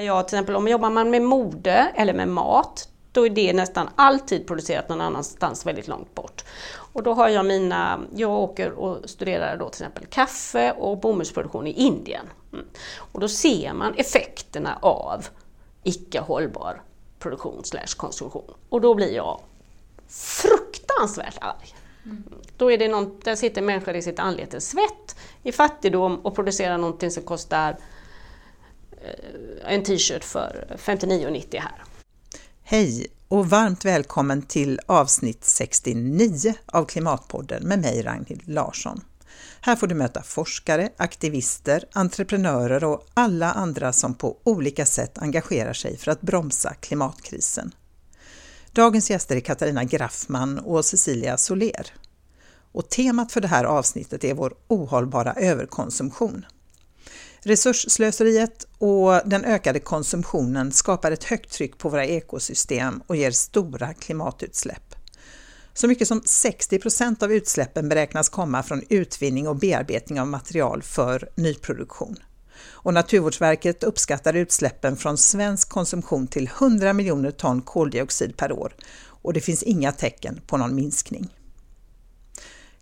Jag, till exempel om jobbar man med mode eller med mat, då är det nästan alltid producerat någon annanstans väldigt långt bort. Och då har jag mina, jag åker och studerar då till exempel kaffe och bomullsproduktion i Indien. Mm. Och då ser man effekterna av icke hållbar produktion slash konsumtion. Och då blir jag fruktansvärt arg. Mm. Då är det någon, där sitter människor i sitt anlete svett, i fattigdom och producerar någonting som kostar Eh, en t-shirt för 59,90 här. Hej och varmt välkommen till avsnitt 69 av Klimatpodden med mig Ragnhild Larsson. Här får du möta forskare, aktivister, entreprenörer och alla andra som på olika sätt engagerar sig för att bromsa klimatkrisen. Dagens gäster är Katarina Graffman och Cecilia Soler. Och temat för det här avsnittet är vår ohållbara överkonsumtion. Resursslöseriet och den ökade konsumtionen skapar ett högt tryck på våra ekosystem och ger stora klimatutsläpp. Så mycket som 60 procent av utsläppen beräknas komma från utvinning och bearbetning av material för nyproduktion. Och Naturvårdsverket uppskattar utsläppen från svensk konsumtion till 100 miljoner ton koldioxid per år och det finns inga tecken på någon minskning.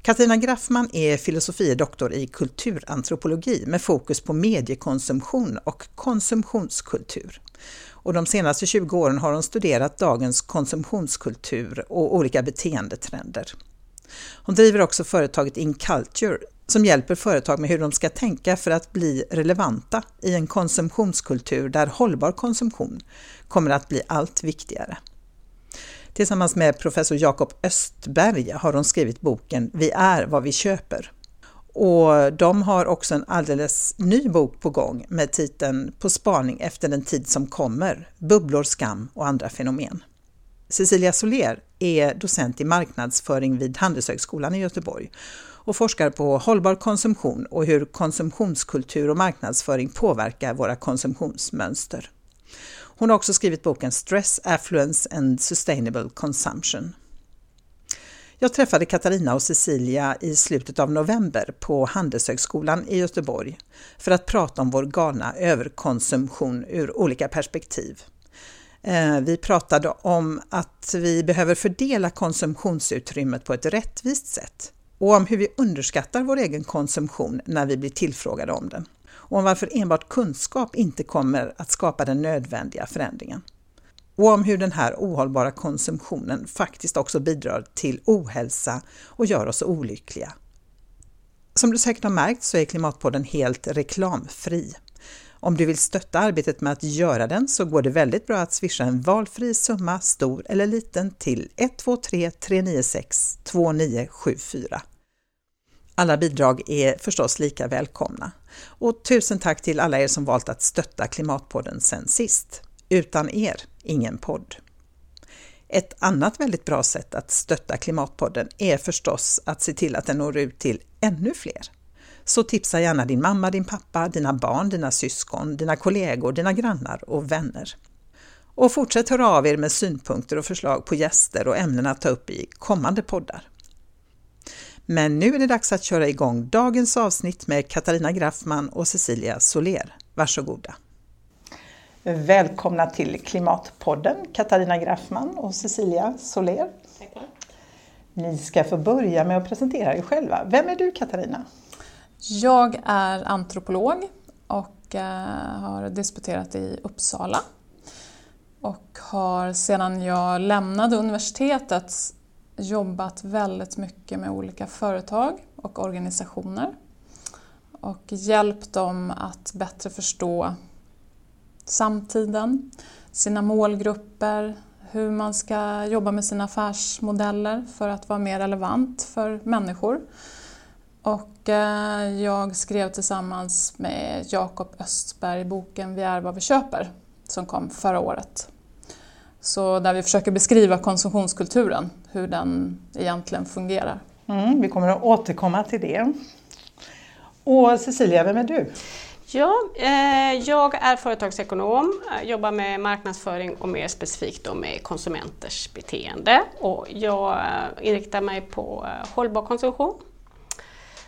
Katarina Graffman är filosofie doktor i kulturantropologi med fokus på mediekonsumtion och konsumtionskultur. Och de senaste 20 åren har hon studerat dagens konsumtionskultur och olika beteendetrender. Hon driver också företaget Inculture som hjälper företag med hur de ska tänka för att bli relevanta i en konsumtionskultur där hållbar konsumtion kommer att bli allt viktigare. Tillsammans med professor Jakob Östberg har hon skrivit boken Vi är vad vi köper. Och de har också en alldeles ny bok på gång med titeln På spaning efter den tid som kommer, bubblor, skam och andra fenomen. Cecilia Soler är docent i marknadsföring vid Handelshögskolan i Göteborg och forskar på hållbar konsumtion och hur konsumtionskultur och marknadsföring påverkar våra konsumtionsmönster. Hon har också skrivit boken Stress, Affluence and Sustainable Consumption. Jag träffade Katarina och Cecilia i slutet av november på Handelshögskolan i Göteborg för att prata om vår galna överkonsumtion ur olika perspektiv. Eh, vi pratade om att vi behöver fördela konsumtionsutrymmet på ett rättvist sätt och om hur vi underskattar vår egen konsumtion när vi blir tillfrågade om den och om varför enbart kunskap inte kommer att skapa den nödvändiga förändringen. Och om hur den här ohållbara konsumtionen faktiskt också bidrar till ohälsa och gör oss olyckliga. Som du säkert har märkt så är Klimatpodden helt reklamfri. Om du vill stötta arbetet med att göra den så går det väldigt bra att swisha en valfri summa, stor eller liten, till 123 396 2974. Alla bidrag är förstås lika välkomna. Och tusen tack till alla er som valt att stötta Klimatpodden sen sist. Utan er, ingen podd. Ett annat väldigt bra sätt att stötta Klimatpodden är förstås att se till att den når ut till ännu fler. Så tipsa gärna din mamma, din pappa, dina barn, dina syskon, dina kollegor, dina grannar och vänner. Och fortsätt höra av er med synpunkter och förslag på gäster och ämnen att ta upp i kommande poddar. Men nu är det dags att köra igång dagens avsnitt med Katarina Graffman och Cecilia Soler. Varsågoda! Välkomna till Klimatpodden, Katarina Graffman och Cecilia Soler. Ni ska få börja med att presentera er själva. Vem är du Katarina? Jag är antropolog och eh, har disputerat i Uppsala. Och har sedan jag lämnade universitetet jobbat väldigt mycket med olika företag och organisationer och hjälpt dem att bättre förstå samtiden, sina målgrupper, hur man ska jobba med sina affärsmodeller för att vara mer relevant för människor. Och eh, jag skrev tillsammans med Jakob Östberg boken Vi är vad vi köper som kom förra året. Så där vi försöker beskriva konsumtionskulturen, hur den egentligen fungerar. Mm, vi kommer att återkomma till det. Och Cecilia, vem är du? Ja, eh, jag är företagsekonom, jobbar med marknadsföring och mer specifikt då med konsumenters beteende. Och jag eh, inriktar mig på eh, hållbar konsumtion.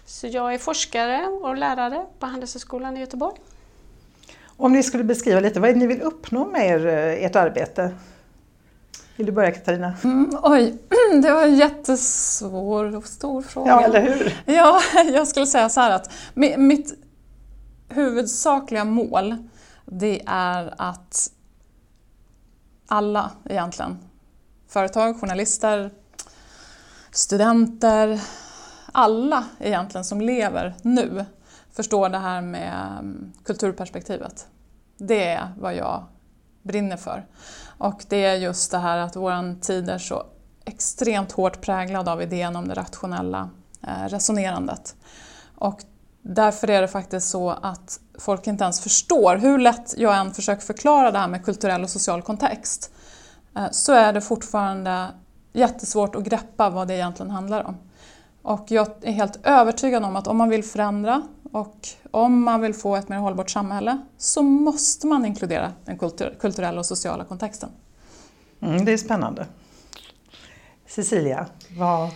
Så jag är forskare och lärare på Handelshögskolan i Göteborg. Om ni skulle beskriva lite, vad är det ni vill uppnå med er, eh, ert arbete? Vill du börja Katarina? Mm, oj, det var en jättesvår och stor fråga. Ja, eller hur? Ja, jag skulle säga så här att mitt huvudsakliga mål det är att alla egentligen, företag, journalister, studenter, alla egentligen som lever nu förstår det här med mm, kulturperspektivet. Det är vad jag brinner för. Och det är just det här att vår tid är så extremt hårt präglad av idén om det rationella eh, resonerandet. Och därför är det faktiskt så att folk inte ens förstår, hur lätt jag än försöker förklara det här med kulturell och social kontext, eh, så är det fortfarande jättesvårt att greppa vad det egentligen handlar om. Och jag är helt övertygad om att om man vill förändra och om man vill få ett mer hållbart samhälle så måste man inkludera den kultur kulturella och sociala kontexten. Mm, det är spännande. Cecilia, vad...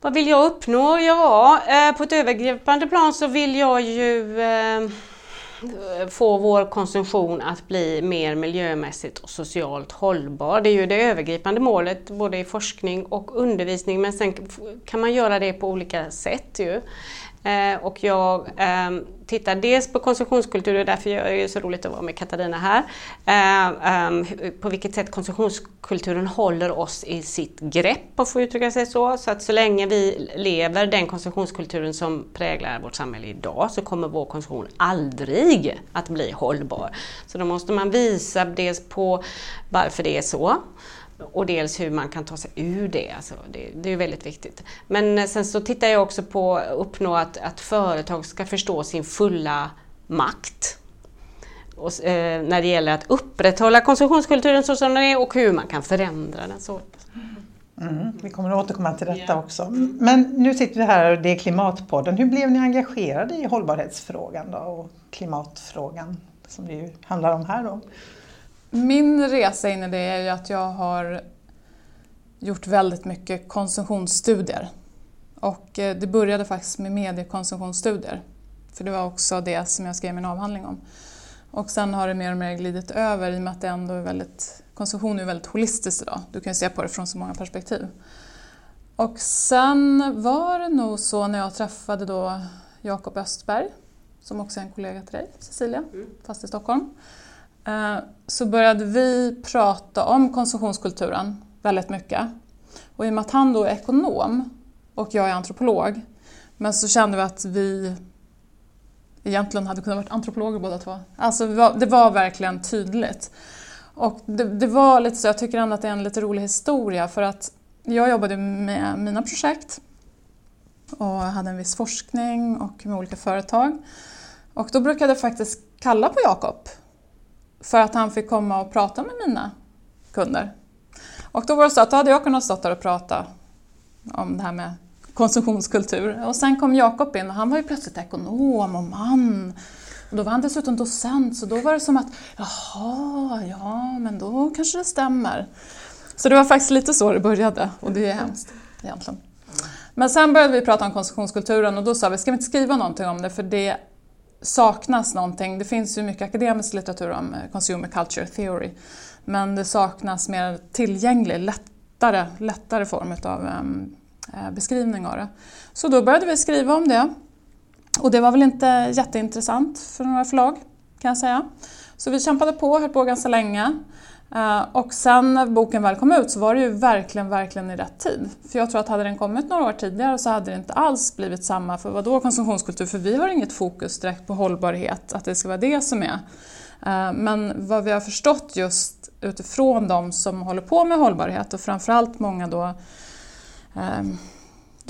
Vad vill jag uppnå? Ja, eh, på ett övergripande plan så vill jag ju eh, få vår konsumtion att bli mer miljömässigt och socialt hållbar. Det är ju det övergripande målet både i forskning och undervisning men sen kan man göra det på olika sätt. Ju. Eh, och jag eh, tittar dels på konsumtionskultur, och därför är det så roligt att vara med Katarina här. Eh, ehm, på vilket sätt konsumtionskulturen håller oss i sitt grepp, om får uttrycka sig så. Så att så länge vi lever den konsumtionskulturen som präglar vårt samhälle idag så kommer vår konsumtion aldrig att bli hållbar. Så då måste man visa dels på varför det är så och dels hur man kan ta sig ur det. Alltså det, det är väldigt viktigt. Men eh, sen så tittar jag också på att uppnå att, att företag ska förstå sin fulla makt. Och, eh, när det gäller att upprätthålla konsumtionskulturen så som den är och hur man kan förändra den. Så. Mm, vi kommer att återkomma till detta yeah. också. Men nu sitter vi här och det är Klimatpodden. Hur blev ni engagerade i hållbarhetsfrågan då, och klimatfrågan som det ju handlar om här? Då? Min resa in i det är ju att jag har gjort väldigt mycket konsumtionsstudier. Och eh, det började faktiskt med mediekonsumtionsstudier. För det var också det som jag skrev min avhandling om. Och sen har det mer och mer glidit över i och med att det ändå är väldigt, konsumtion är väldigt holistiskt idag. Du kan se på det från så många perspektiv. Och sen var det nog så när jag träffade då Jakob Östberg, som också är en kollega till dig Cecilia, mm. fast i Stockholm. Eh, så började vi prata om konsumtionskulturen väldigt mycket. Och i och med att han då är ekonom och jag är antropolog, men så kände vi att vi egentligen hade kunnat vara antropologer båda två. Alltså det var verkligen tydligt. Och det, det, var lite så, jag tycker ändå att det är en lite rolig historia för att jag jobbade med mina projekt och hade en viss forskning och med olika företag. Och då brukade jag faktiskt kalla på Jakob för att han fick komma och prata med mina kunder. Och då var det så att då hade jag kunnat stå där och prata om det här med konsumtionskultur. Och sen kom Jakob in och han var ju plötsligt ekonom och man. Och då var han dessutom docent så då var det som att jaha, ja men då kanske det stämmer. Så det var faktiskt lite så det började och det är hemskt egentligen. Men sen började vi prata om konsumtionskulturen och då sa vi, ska vi inte skriva någonting om det för det saknas någonting. Det finns ju mycket akademisk litteratur om eh, consumer culture theory men det saknas mer tillgänglig, lättare, lättare form av ehm, eh, beskrivning av det. Så då började vi skriva om det och det var väl inte jätteintressant för några förlag kan jag säga. Så vi kämpade på, höll på ganska länge. Eh, och sen när boken väl kom ut så var det ju verkligen, verkligen i rätt tid. För jag tror att hade den kommit några år tidigare så hade det inte alls blivit samma, för vadå konsumtionskultur? För vi har inget fokus direkt på hållbarhet, att det ska vara det som är. Eh, men vad vi har förstått just utifrån de som håller på med hållbarhet och framförallt många då eh,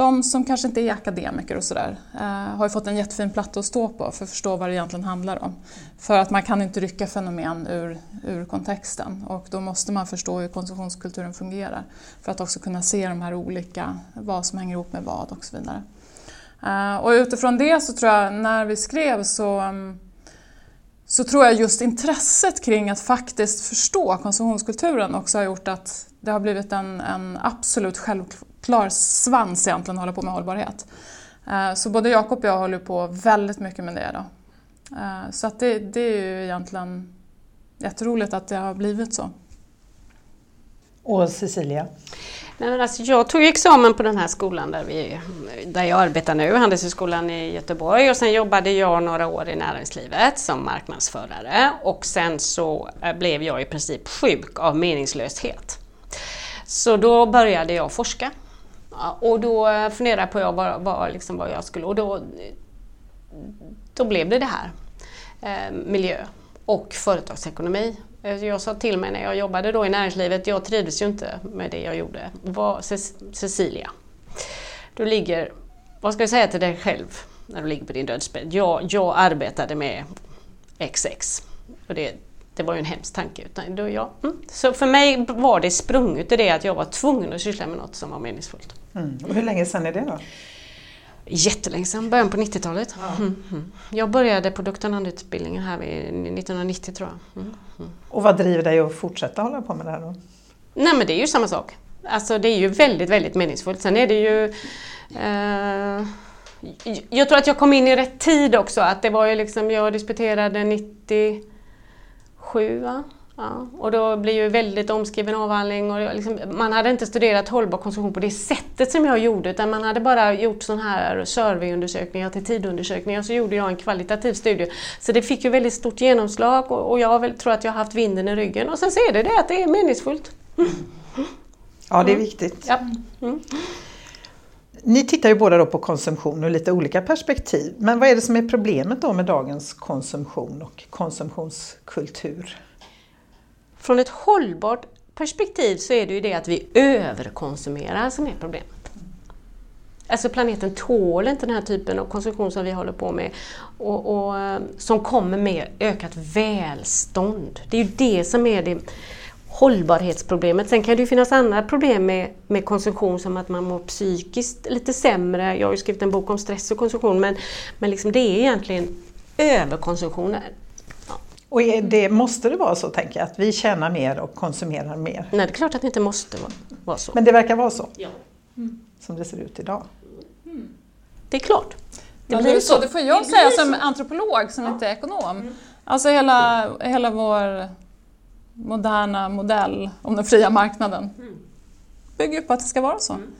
de som kanske inte är akademiker och sådär eh, har ju fått en jättefin platta att stå på för att förstå vad det egentligen handlar om. För att man kan inte rycka fenomen ur, ur kontexten och då måste man förstå hur konsumtionskulturen fungerar för att också kunna se de här olika, vad som hänger ihop med vad och så vidare. Eh, och utifrån det så tror jag, när vi skrev så um, så tror jag just intresset kring att faktiskt förstå konsumtionskulturen också har gjort att det har blivit en, en absolut självklar svans egentligen att hålla på med hållbarhet. Eh, så både Jakob och jag håller på väldigt mycket med det. Då. Eh, så att det, det är ju egentligen jätteroligt att det har blivit så. Och Cecilia? Nej, men alltså, jag tog examen på den här skolan där, vi, där jag arbetar nu, Handelshögskolan i Göteborg och sen jobbade jag några år i näringslivet som marknadsförare och sen så eh, blev jag i princip sjuk av meningslöshet. Så då började jag forska och då eh, funderade jag på vad, vad, liksom vad jag skulle och då, då blev det det här. Eh, miljö och företagsekonomi. Eh, jag sa till mig när jag jobbade då i näringslivet, jag trivdes ju inte med det jag gjorde. Var Cecilia, du ligger, vad ska jag säga till dig själv när du ligger på din dödsbädd? Jag, jag arbetade med XX och det, det var ju en hemsk tanke. Utan då jag, mm. Så för mig var det sprunget i det att jag var tvungen att syssla med något som var meningsfullt. Mm. Och hur länge sedan är det då? Jättelänge sedan, början på 90-talet. Ja. Mm, mm. Jag började på doktorandutbildningen här 1990 tror jag. Mm, mm, och vad driver dig att fortsätta hålla på med det här då? Nej men det är ju samma sak. Alltså det är ju väldigt, väldigt meningsfullt. Sen är det ju eh, Jag tror att jag kom in i rätt tid också. Att det var ju liksom, jag disputerade 97 va? Ja, och då blir ju väldigt omskriven avhandling och liksom, man hade inte studerat hållbar konsumtion på det sättet som jag gjorde utan man hade bara gjort sådana här surveyundersökningar till tidundersökningar så gjorde jag en kvalitativ studie. Så det fick ju väldigt stort genomslag och, och jag väl, tror att jag har haft vinden i ryggen och sen så är det det att det är meningsfullt. Mm. Ja, det är viktigt. Ja. Mm. Ni tittar ju båda på konsumtion ur lite olika perspektiv. Men vad är det som är problemet då med dagens konsumtion och konsumtionskultur? Från ett hållbart perspektiv så är det ju det att vi överkonsumerar som är problemet. Alltså planeten tål inte den här typen av konsumtion som vi håller på med och, och, eh, som kommer med ökat välstånd. Det är ju det som är det hållbarhetsproblemet. Sen kan det ju finnas andra problem med, med konsumtion som att man mår psykiskt lite sämre. Jag har ju skrivit en bok om stress och konsumtion men, men liksom det är egentligen överkonsumtion. Och det, måste det vara så, tänker jag, att vi tjänar mer och konsumerar mer? Nej, det är klart att det inte måste vara så. Men det verkar vara så? Ja. Mm. Som det ser ut idag? Mm. Det är klart. Det, ja, det, så. det får jag det säga som antropolog, som ja. inte är ekonom. Mm. Alltså hela, hela vår moderna modell om den fria marknaden mm. bygger på att det ska vara så. Mm.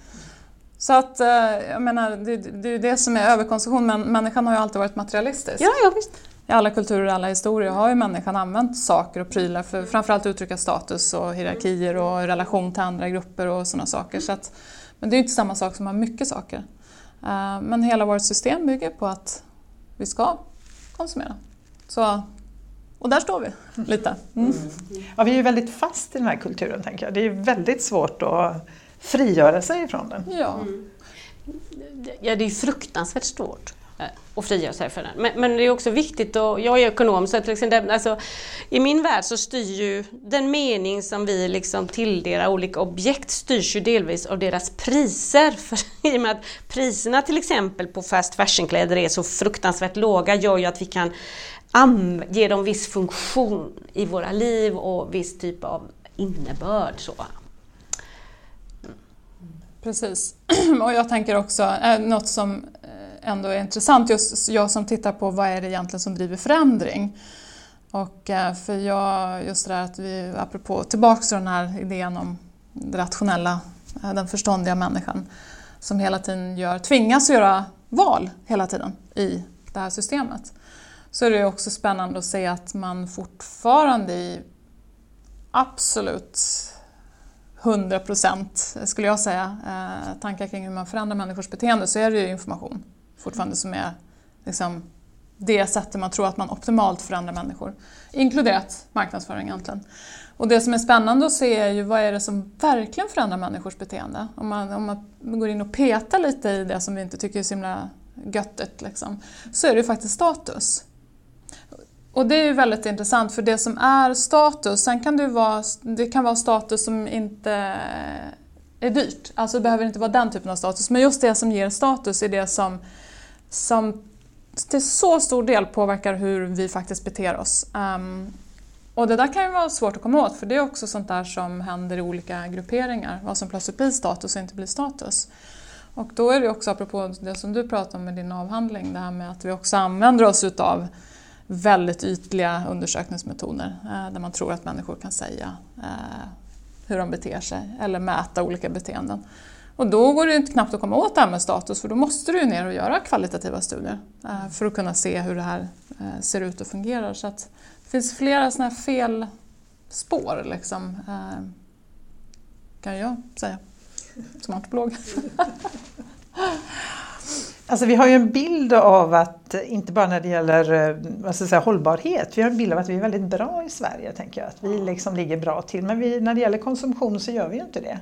Så att, eh, jag menar, det, det är det som är överkonsumtion, men människan har ju alltid varit materialistisk. Ja, ja, visst i alla kulturer och alla historier har ju människan använt saker och prylar för framförallt uttrycka status och hierarkier och relation till andra grupper och sådana saker. Så att, men det är ju inte samma sak som att ha mycket saker. Eh, men hela vårt system bygger på att vi ska konsumera. Så, och där står vi lite. Mm. Ja, vi är ju väldigt fast i den här kulturen tänker jag. Det är ju väldigt svårt att frigöra sig ifrån den. Ja. Ja, det är fruktansvärt svårt. Eh, och frigöra sig för den. Men, men, det är också viktigt, och jag är ekonom, så till liksom exempel, alltså, i min värld så styr ju den mening som vi liksom tilldelar olika objekt styrs ju delvis av deras priser. För I och med att priserna till exempel på fast fashion-kläder är så fruktansvärt låga gör ju att vi kan ge dem viss funktion i våra liv och viss typ av innebörd. Så. Precis. Och jag tänker också, eh, något som ändå är intressant, just jag som tittar på vad är det egentligen som driver förändring. Och eh, för jag, just det där att vi, apropå tillbaks till den här idén om den rationella, eh, den förståndiga människan som hela tiden gör, tvingas göra val hela tiden i det här systemet. Så är det också spännande att se att man fortfarande i absolut 100 procent, skulle jag säga, eh, tankar kring hur man förändrar människors beteende så är det ju information fortfarande som är liksom, det sättet man tror att man optimalt förändrar människor. Inkluderat marknadsföring egentligen. Och det som är spännande att se är ju vad är det som verkligen förändrar människors beteende. Om man, om man går in och petar lite i det som vi inte tycker är så himla göttigt liksom, så är det ju faktiskt status. Och det är ju väldigt intressant för det som är status, sen kan det, vara, det kan vara status som inte är dyrt. Alltså det behöver inte vara den typen av status, men just det som ger status är det som som till så stor del påverkar hur vi faktiskt beter oss. Um, och det där kan ju vara svårt att komma åt för det är också sånt där som händer i olika grupperingar, vad som plötsligt blir status och inte blir status. Och då är det också, apropå det som du pratade om med din avhandling, det här med att vi också använder oss utav väldigt ytliga undersökningsmetoder eh, där man tror att människor kan säga eh, hur de beter sig eller mäta olika beteenden. Och då går det inte knappt att komma åt det här med status för då måste du ner och göra kvalitativa studier eh, för att kunna se hur det här eh, ser ut och fungerar. Så att det finns flera sådana här felspår liksom, eh, kan jag säga som antropolog. Alltså vi har ju en bild av att, inte bara när det gäller vad ska jag säga, hållbarhet, vi har en bild av att vi är väldigt bra i Sverige, tänker jag. Att vi liksom ligger bra till. Men vi, när det gäller konsumtion så gör vi ju inte det.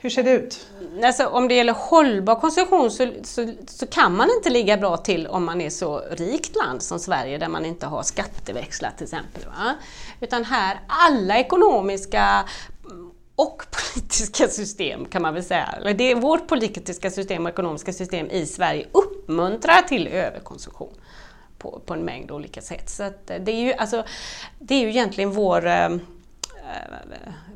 Hur ser det ut? Alltså, om det gäller hållbar konsumtion så, så, så, kan man inte ligga bra till om man är så rikt land som Sverige där man inte har skatteväxlat till exempel. Va? Utan här, alla ekonomiska och politiska system kan man väl säga, det är vårt politiska system och ekonomiska system i Sverige uppmuntrar till överkonsumtion på, på en mängd olika sätt. Så det, är ju, alltså, det är ju egentligen vår Eh,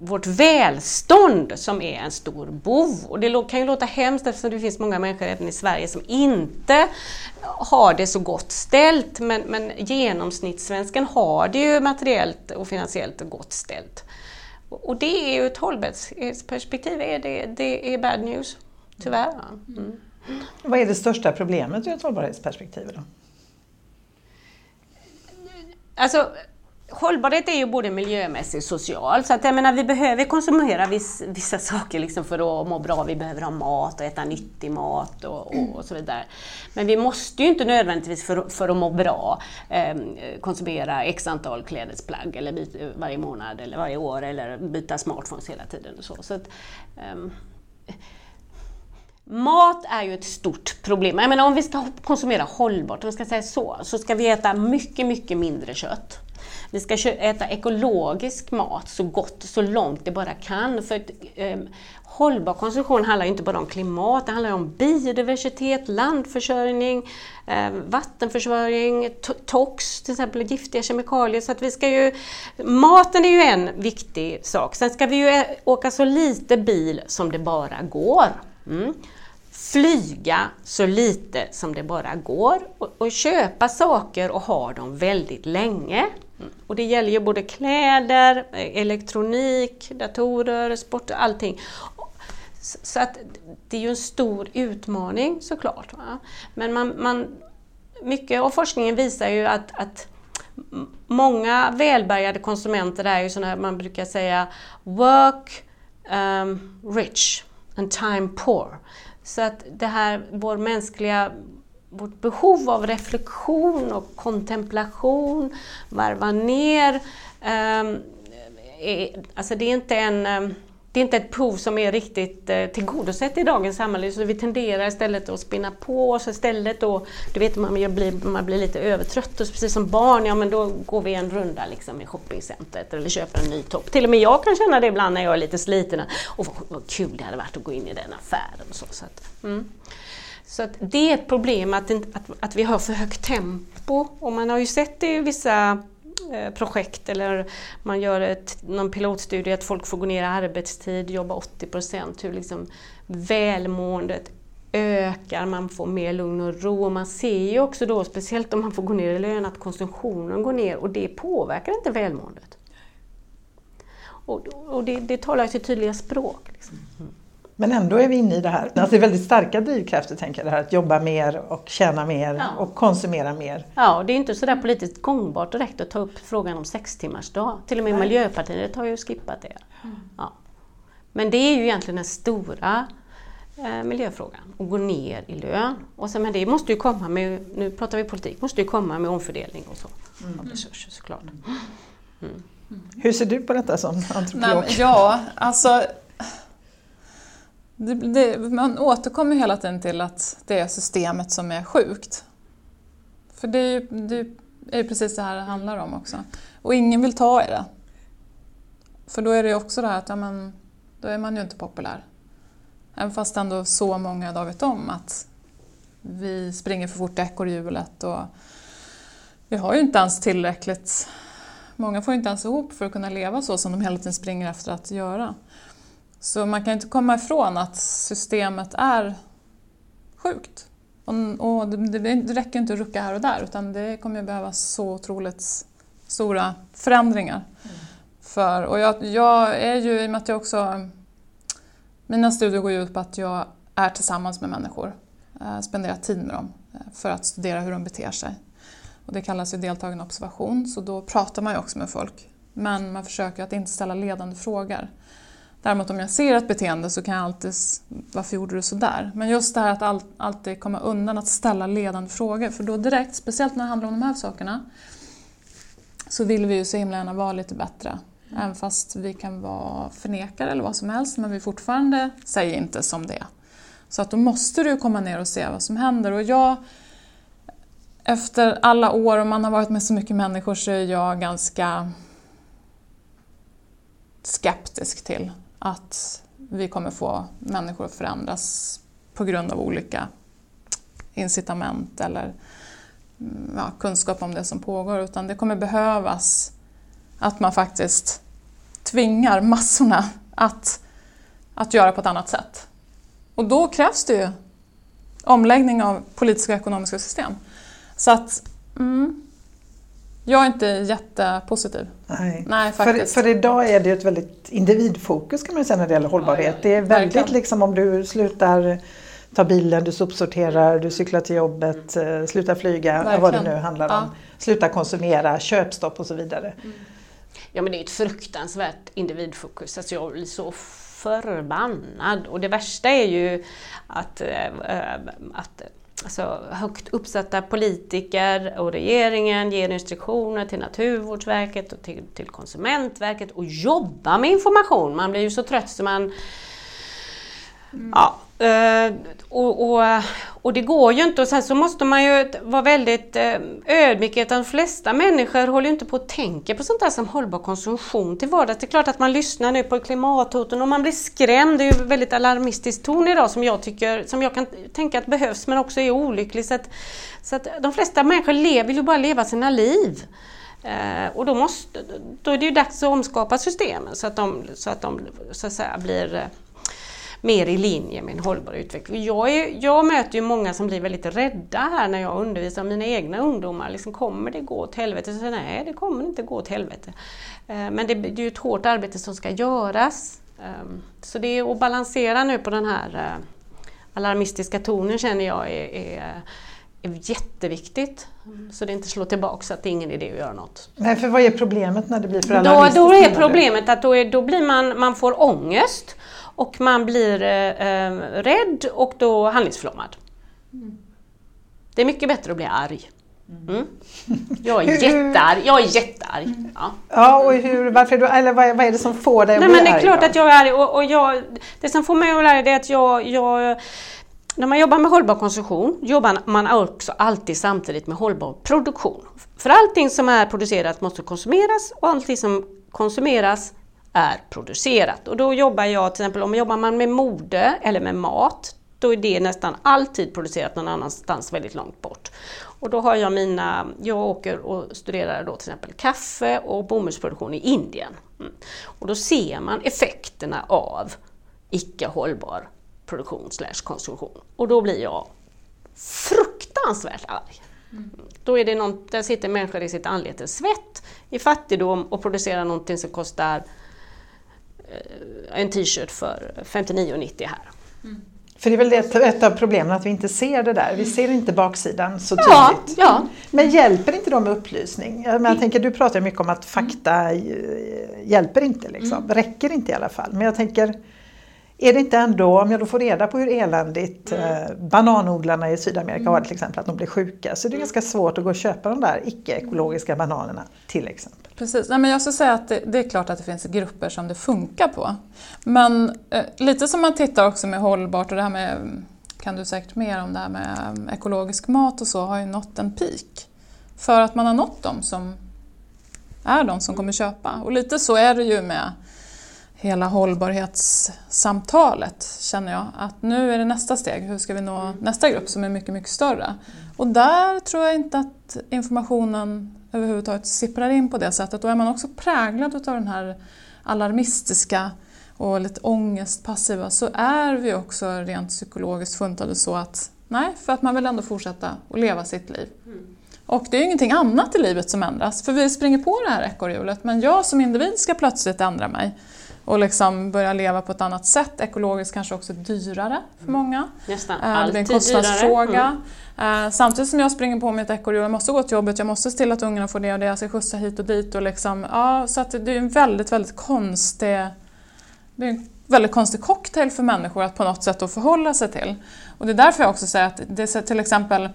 vårt välstånd som är en stor bov. Och det kan ju låta hemskt eftersom det finns många människor även i Sverige som inte har det så gott ställt. Men, men genomsnittssvensken har det ju materiellt och finansiellt gott ställt. Och det är ju ett hållbarhetsperspektiv, det, det är bad news, tyvärr. Mm. Vad är det största problemet ur ett hållbarhetsperspektiv? Då? Alltså, hållbarhet är ju både miljömässigt och social. Så att jag menar, vi behöver konsumera viss, vissa saker liksom för att må bra. Vi behöver ha mat och äta nyttig mat och, och, och så vidare. Men vi måste ju inte nödvändigtvis för, för att må bra eh, konsumera x antal klädesplagg eller byta, varje månad eller varje år eller byta smartphones hela tiden. Och så. så att, eh, Mat är ju ett stort problem. Jag menar om vi ska konsumera hållbart, om vi ska säga så, så ska vi äta mycket, mycket mindre kött. Vi ska äta ekologisk mat så gott, så långt det bara kan. För eh, hållbar konsumtion handlar inte bara om klimat, det handlar om biodiversitet, landförsörjning, eh, vattenförsörjning, tox, till exempel giftiga kemikalier. Så att vi ska ju, maten är ju en viktig sak. Sen ska vi ju eh, åka så lite bil som det bara går. Mm flyga så lite som det bara går och, och, köpa saker och ha dem väldigt länge. Och det gäller ju både kläder, elektronik, datorer, sport, allting. Så att det är ju en stor utmaning såklart. Va? Men man, man, mycket av forskningen visar ju att, att många välbärgade konsumenter är ju sådana man brukar säga work um, rich and time poor. Så att det här, vår mänskliga vårt behov av reflektion och kontemplation, varva ner. Ehm, eh, alltså det är inte en ehm, det är inte ett prov som är riktigt eh, tillgodosett i dagens samhälle så vi tenderar istället att spinna på oss istället då, du vet man blir, man blir lite övertrött och precis som barn, ja men då går vi en runda liksom i shoppingcentret eller köper en ny topp. Till och med jag kan känna det ibland när jag är lite sliten. Och vad, vad kul det hade varit att gå in i den affären. Och så, så att, mm. Så det är ett problem att, att, att vi har för högt tempo och man har ju sett det i vissa eh, projekt eller man gör ett, någon pilotstudie att folk får gå ner i arbetstid, jobba 80 procent, hur liksom välmåendet ökar, man får mer lugn och ro och man ser ju också då, speciellt om man får gå ner i lön, att konsumtionen går ner och det påverkar inte välmåendet. Och, och det, det talar sitt tydliga språk. Liksom. Mm. Men ändå är vi inne i det här. Alltså det är väldigt starka drivkrafter, tänker jag, det här att jobba mer och tjäna mer ja. och konsumera mer. Ja, och det är inte sådär politiskt gångbart direkt att ta upp frågan om sex timmars dag. Till och med Nej. Miljöpartiet har ju skippat det. Mm. Ja. Men det är ju egentligen den stora eh, miljöfrågan, att gå ner i lön. Och sen, men det måste ju komma med, nu pratar vi politik, måste ju komma med omfördelning och så, mm. av resurser såklart. Mm. Hur ser du på detta som antropolog? Nej, ja, alltså det, det, man återkommer hela tiden till att det är systemet som är sjukt. För det är ju, det är ju precis det här det handlar om också. Och ingen vill ta i det. För då är det ju också det här att ja, men, då är man ju inte populär. Även fast ändå så många idag vet om att vi springer för fort i ekorrhjulet och vi har ju inte ens tillräckligt Många får inte ens ihop för att kunna leva så som de hela tiden springer efter att göra. Så man kan inte komma ifrån att systemet är sjukt. Och, och det, det, räcker inte att rucka här och där utan det kommer behövas så otroligt stora förändringar. Mm. För, och jag, jag, är ju, i och med att jag också... Mina studier går ju ut på att jag är tillsammans med människor, eh, spenderar tid med dem eh, för att studera hur de beter sig. Och det kallas ju deltagen observation, så då pratar man ju också med folk. Men man försöker att inte ställa ledande frågor. Däremot om jag ser ett beteende så kan jag alltid varför gjorde du sådär? Men just det här att all, alltid komma undan att ställa ledande frågor, för då direkt, speciellt när det handlar om de här sakerna, så vill vi ju så himla gärna vara lite bättre. Mm. Även fast vi kan vara förnekare eller vad som helst, men vi fortfarande säger inte som det Så att då måste du komma ner och se vad som händer. Och jag, efter alla år och man har varit med så mycket människor så är jag ganska skeptisk till att vi kommer få människor att förändras på grund av olika incitament eller mm, ja, kunskap om det som pågår utan det kommer behövas att man faktiskt tvingar massorna att, att göra på ett annat sätt. Och då krävs det ju omläggning av politiska och ekonomiska system. Så att mm, jag är inte jättepositiv. Nej, Nej faktiskt. För, för idag är det ett väldigt individfokus kan man säga när det gäller hållbarhet. Det är väldigt Verkligen. liksom om du slutar ta bilen, du sopsorterar, du cyklar till jobbet, eh, slutar flyga, Verkligen. vad det nu handlar om. Ja. Sluta konsumera, köpstopp och så vidare. Mm. Ja men det är ett fruktansvärt individfokus. Alltså jag blir så förbannad. Och det värsta är ju att, äh, att alltså, högt uppsatta politiker och regeringen ger instruktioner till Naturvårdsverket och till, till Konsumentverket och jobbar med information. Man blir ju så trött så man Mm. Ja, eh, och, och, och, det går ju inte och sen så måste man ju vara väldigt eh, ödmjuk. De flesta människor håller inte på att tänka på sånt där som hållbar konsumtion till vardags. Det är klart att man lyssnar nu på klimathoten och man blir skrämd. Det är ju väldigt alarmistisk ton idag som jag tycker, som jag kan tänka att behövs men också är olycklig. Så att, så att de flesta människor lever, vill ju bara leva sina liv. Eh, och då, måste, då är det ju dags att omskapa systemen så att de, så att de så att säga, blir eh, mer i linje med en hållbar utveckling. Jag, är, jag möter ju många som blir väldigt rädda här när jag undervisar mina egna ungdomar. Liksom, kommer det gå åt helvete? Så Nej, det kommer inte gå åt helvete. Eh, men det, det är ju ett hårt arbete som ska göras. Ehm, så det är att balansera nu på den här eh, alarmistiska tonen känner jag är, är är jätteviktigt. Så det inte slår tillbaka så att det är ingen idé att göra något. Nej, för vad är problemet när det blir för alarmistiskt? Då, då är problemet att då, är, då blir man, man får ångest och man blir eh, eh, rädd och då handlingsförlamad. Mm. Det är mycket bättre att bli arg. Mm. Jag är jättearg. Jag är jättearg. Ja. ja, och hur, varför då, eller vad, vad är det som får dig att Nej, bli men Det är arg klart då? att jag är arg och, och jag, det som får mig att bli arg är att jag, jag när man jobbar med hållbar konsumtion jobbar man också alltid samtidigt med hållbar produktion. För allting som är producerat måste konsumeras och allting som konsumeras är producerat. Och då jobbar jag till exempel, om jobbar man med mode eller med mat, då är det nästan alltid producerat någon annanstans väldigt långt bort. Och då har jag mina, jag åker och studerar då till exempel kaffe och bomullsproduktion i Indien. Mm. Och då ser man effekterna av icke hållbar produktion slash konsumtion. Och då blir jag fruktansvärt arg. Mm. Då är det någon, där sitter människor i sitt anlete svett, i fattigdom och producerar någonting som kostar en t-shirt för 59,90 här. Mm. För det är väl det, ett av problemen att vi inte ser det där. Vi ser inte baksidan så tydligt. Ja, ja. Men hjälper inte de med upplysning? Jag, jag tänker, du pratar mycket om att fakta hjälper inte, liksom. Mm. räcker inte i alla fall. Men jag tänker, är det inte ändå, om jag då får reda på hur eländigt mm. eh, bananodlarna i Sydamerika har till exempel, att de blir sjuka, så är det mm. ganska svårt att gå och köpa de där icke-ekologiska bananerna till exempel. Precis, Nej, men jag skulle säga att det, det, är klart att det finns grupper som det funkar på. Men eh, lite som man tittar också med hållbart och det här med, kan du säkert mer om det här med eh, ekologisk mat och så, har ju nått en peak. För att man har nått dem som är de som kommer köpa. Och lite så är det ju med hela hållbarhetssamtalet känner jag. Att nu är det nästa steg, hur ska vi nå mm. nästa grupp som är mycket, mycket större? Mm. Och där tror jag inte att informationen överhuvudtaget sipprar in på det sättet. Då är man också präglad av den här alarmistiska och lite ångestpassiva så är vi också rent psykologiskt funtade så att Nej, för att man vill ändå fortsätta att leva sitt liv. Mm. Och det är ju ingenting annat i livet som ändras, för vi springer på det här ekorrhjulet. Men jag som individ ska plötsligt ändra mig och liksom börja leva på ett annat sätt. Ekologiskt kanske också dyrare för mm. många. Nästan alltid Det är en kostnadsfråga. Mm. Samtidigt som jag springer på mig ett ekorrhjul, jag måste gå till jobbet, jag måste se till att ungarna får det och det, jag ska skjutsa hit och dit. Och liksom, ja, så det är en väldigt, väldigt konstig det är en väldigt konstig cocktail för människor att på något sätt att förhålla sig till. Och det är därför jag också säger att det till exempel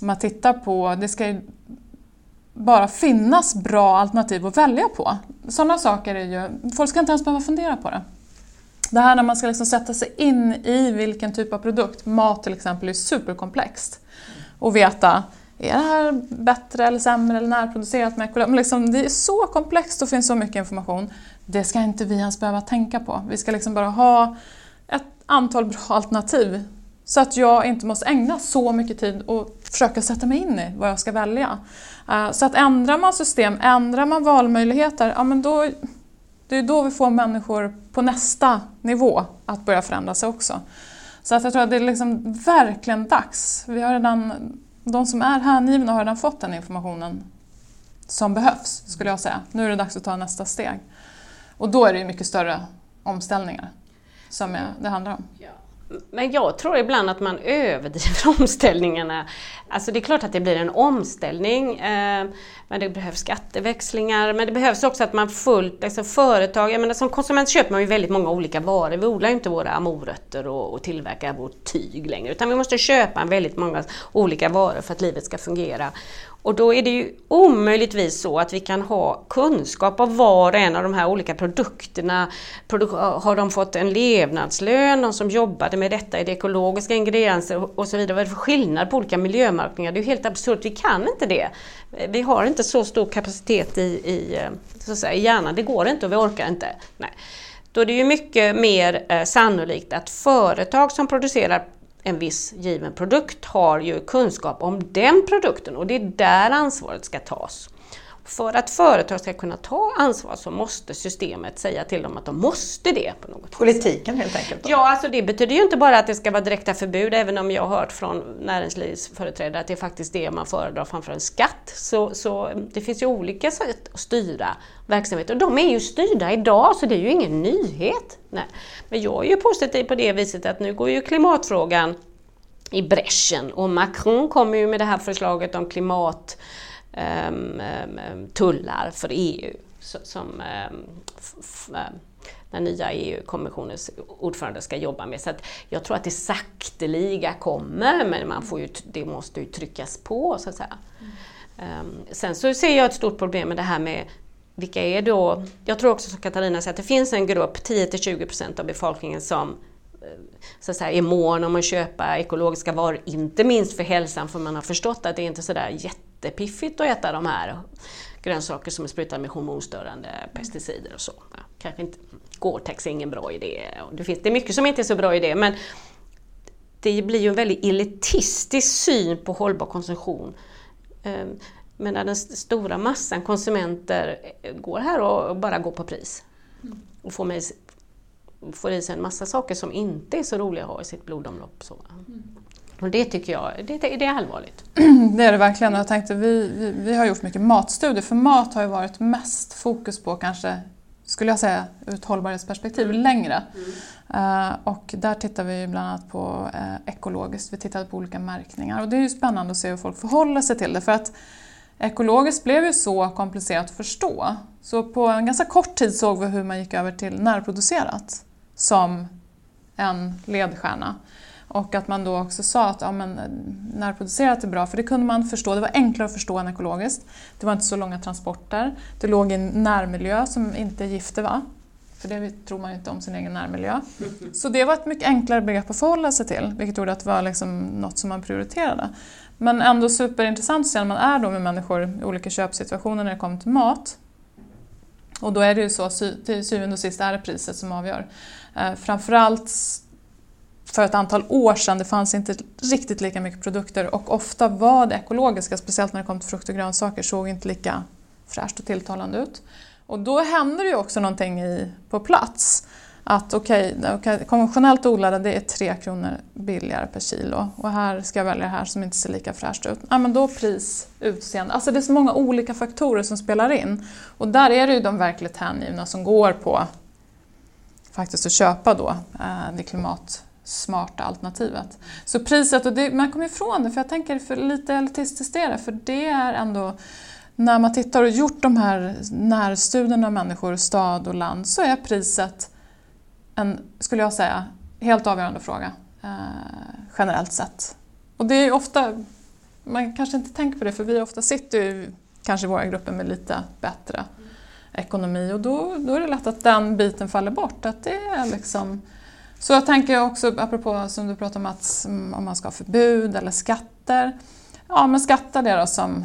om man tittar på, det ska ju bara finnas bra alternativ att välja på. Sådana saker är ju, folk ska inte ens behöva fundera på det. Det här när man ska liksom sätta sig in i vilken typ av produkt, mat till exempel, är superkomplext. Och veta, är det här bättre eller sämre eller närproducerat med ekologi? Liksom, det är så komplext och finns så mycket information. Det ska inte vi ens behöva tänka på. Vi ska liksom bara ha ett antal bra alternativ så att jag inte måste ägna så mycket tid och försöka sätta mig in i vad jag ska välja. Eh, så att ändrar man system, ändrar man valmöjligheter, ja men då, det är då vi får människor på nästa nivå att börja förändra sig också. Så att jag tror att det är liksom verkligen dags. Vi har redan, de som är hängivna har redan fått den informationen som behövs, skulle jag säga. Nu är det dags att ta nästa steg. Och då är det ju mycket större omställningar som det handlar om. Men jag tror ibland att man överdriver omställningarna. Alltså det är klart att det blir en omställning, eh, men det behövs skatteväxlingar, men det behövs också att man fullt, alltså företag, jag menar som konsument köper man ju väldigt många olika varor. Vi odlar ju inte våra morötter och, och tillverkar vårt tyg längre, utan vi måste köpa väldigt många olika varor för att livet ska fungera. Och då är det ju omöjligtvis så att vi kan ha kunskap om var och en av de här olika produkterna. Har de fått en levnadslön, de som jobbade med detta, är det ekologiska ingredienser och så vidare. Vad är det för skillnad på olika miljömärkningar? Det är ju helt absurt, vi kan inte det. Vi har inte så stor kapacitet i, i, eh, så att säga, i hjärnan, det går inte och vi orkar inte. Nej. Då är det ju mycket mer eh, sannolikt att företag som producerar en viss given produkt har ju kunskap om den produkten och det är där ansvaret ska tas. För att företag ska kunna ta ansvar så måste systemet säga till dem att de måste det. på något Politiken helt enkelt? Då. Ja, alltså det betyder ju inte bara att det ska vara direkta förbud, även om jag har hört från näringslivsföreträdare att det är faktiskt det man föredrar framför en skatt. Så, så det finns ju olika sätt att styra verksamhet och de är ju styrda idag så det är ju ingen nyhet. Nej. Men jag är ju positiv på det viset att nu går ju klimatfrågan i bräschen och Macron kommer ju med det här förslaget om klimat Ehm, ehm, ehm, tullar för EU som den nya EU-kommissionens ordförande ska jobba med. Så att jag tror att det sakteliga kommer, men man får ju, det måste ju tryckas på så att säga. Mm. Sen så ser jag ett stort problem med det här med vilka är då, jag tror också som Katarina säger att det finns en grupp, 10-20% av befolkningen som eh, så att säga, är mån om att köpa ekologiska varor, inte minst för hälsan, för man har förstått att det är inte sådär jättepiffigt att äta de här grönsaker som är sprutade med hormonstörande pesticider och så. Ja, kanske inte, Gore-Tex är ingen bra idé. Det, finns, det är mycket som inte är så bra idé, men det blir ju en väldigt elitistisk syn på hållbar konsumtion. Ehm, men när den stora massan konsumenter eh, går här och bara går på pris och får, med, får i sig en massa saker som inte är så roliga att ha i sitt blodomlopp. Så. Mm. Och det tycker jag det, det, är allvarligt. Det är det verkligen. Jag tänkte, vi, vi, vi, har gjort mycket matstudier, för mat har ju varit mest fokus på kanske, skulle jag säga, ur ett hållbarhetsperspektiv mm. längre. Mm. Uh, och där tittar vi bland annat på uh, ekologiskt, vi tittar på olika märkningar och det är ju spännande att se hur folk förhåller sig till det. För att Ekologiskt blev ju så komplicerat att förstå. Så på en ganska kort tid såg vi hur man gick över till närproducerat som en ledstjärna. Och att man då också sa att ja, men, närproducerat är bra, för det kunde man förstå. Det var enklare att förstå än ekologiskt. Det var inte så långa transporter. Det låg i en närmiljö som inte är gifter, va? För det tror man ju inte om sin egen närmiljö. Så det var ett mycket enklare begrepp att förhålla sig till, vilket gjorde att det var liksom något som man prioriterade. Men ändå superintressant att se när man är då med människor i olika köpsituationer när det kommer till mat. Och då är det ju så, till syvende och sist är det priset som avgör. Eh, framförallt för ett antal år sedan, det fanns inte riktigt lika mycket produkter och ofta var det ekologiska, speciellt när det kom till frukt och grönsaker, såg inte lika fräscht och tilltalande ut. Och då hände det ju också någonting i, på plats. att okej, okay, okay, konventionellt odlade det är 3 kronor billigare per kilo och här ska jag välja det här som inte ser lika fräscht ut. Ja, men då pris, utseende. Alltså det är så många olika faktorer som spelar in och där är det ju de verkligt hängivna som går på faktiskt att köpa då eh, det smarta alternativet. Så priset, och det, man kommer ifrån det för jag tänker för lite elitistiskt är det för det är ändå när man tittar och gjort de här närstudierna av människor, stad och land, så är priset en, skulle jag säga, helt avgörande fråga eh, generellt sett. Och det är ofta, man kanske inte tänker på det för vi ofta sitter ju kanske i våra grupper med lite bättre ekonomi och då, då är det lätt att den biten faller bort. Att det är liksom, så jag tänker också, apropå som du pratade om att om man ska ha förbud eller skatter. Ja, men skatta det då som,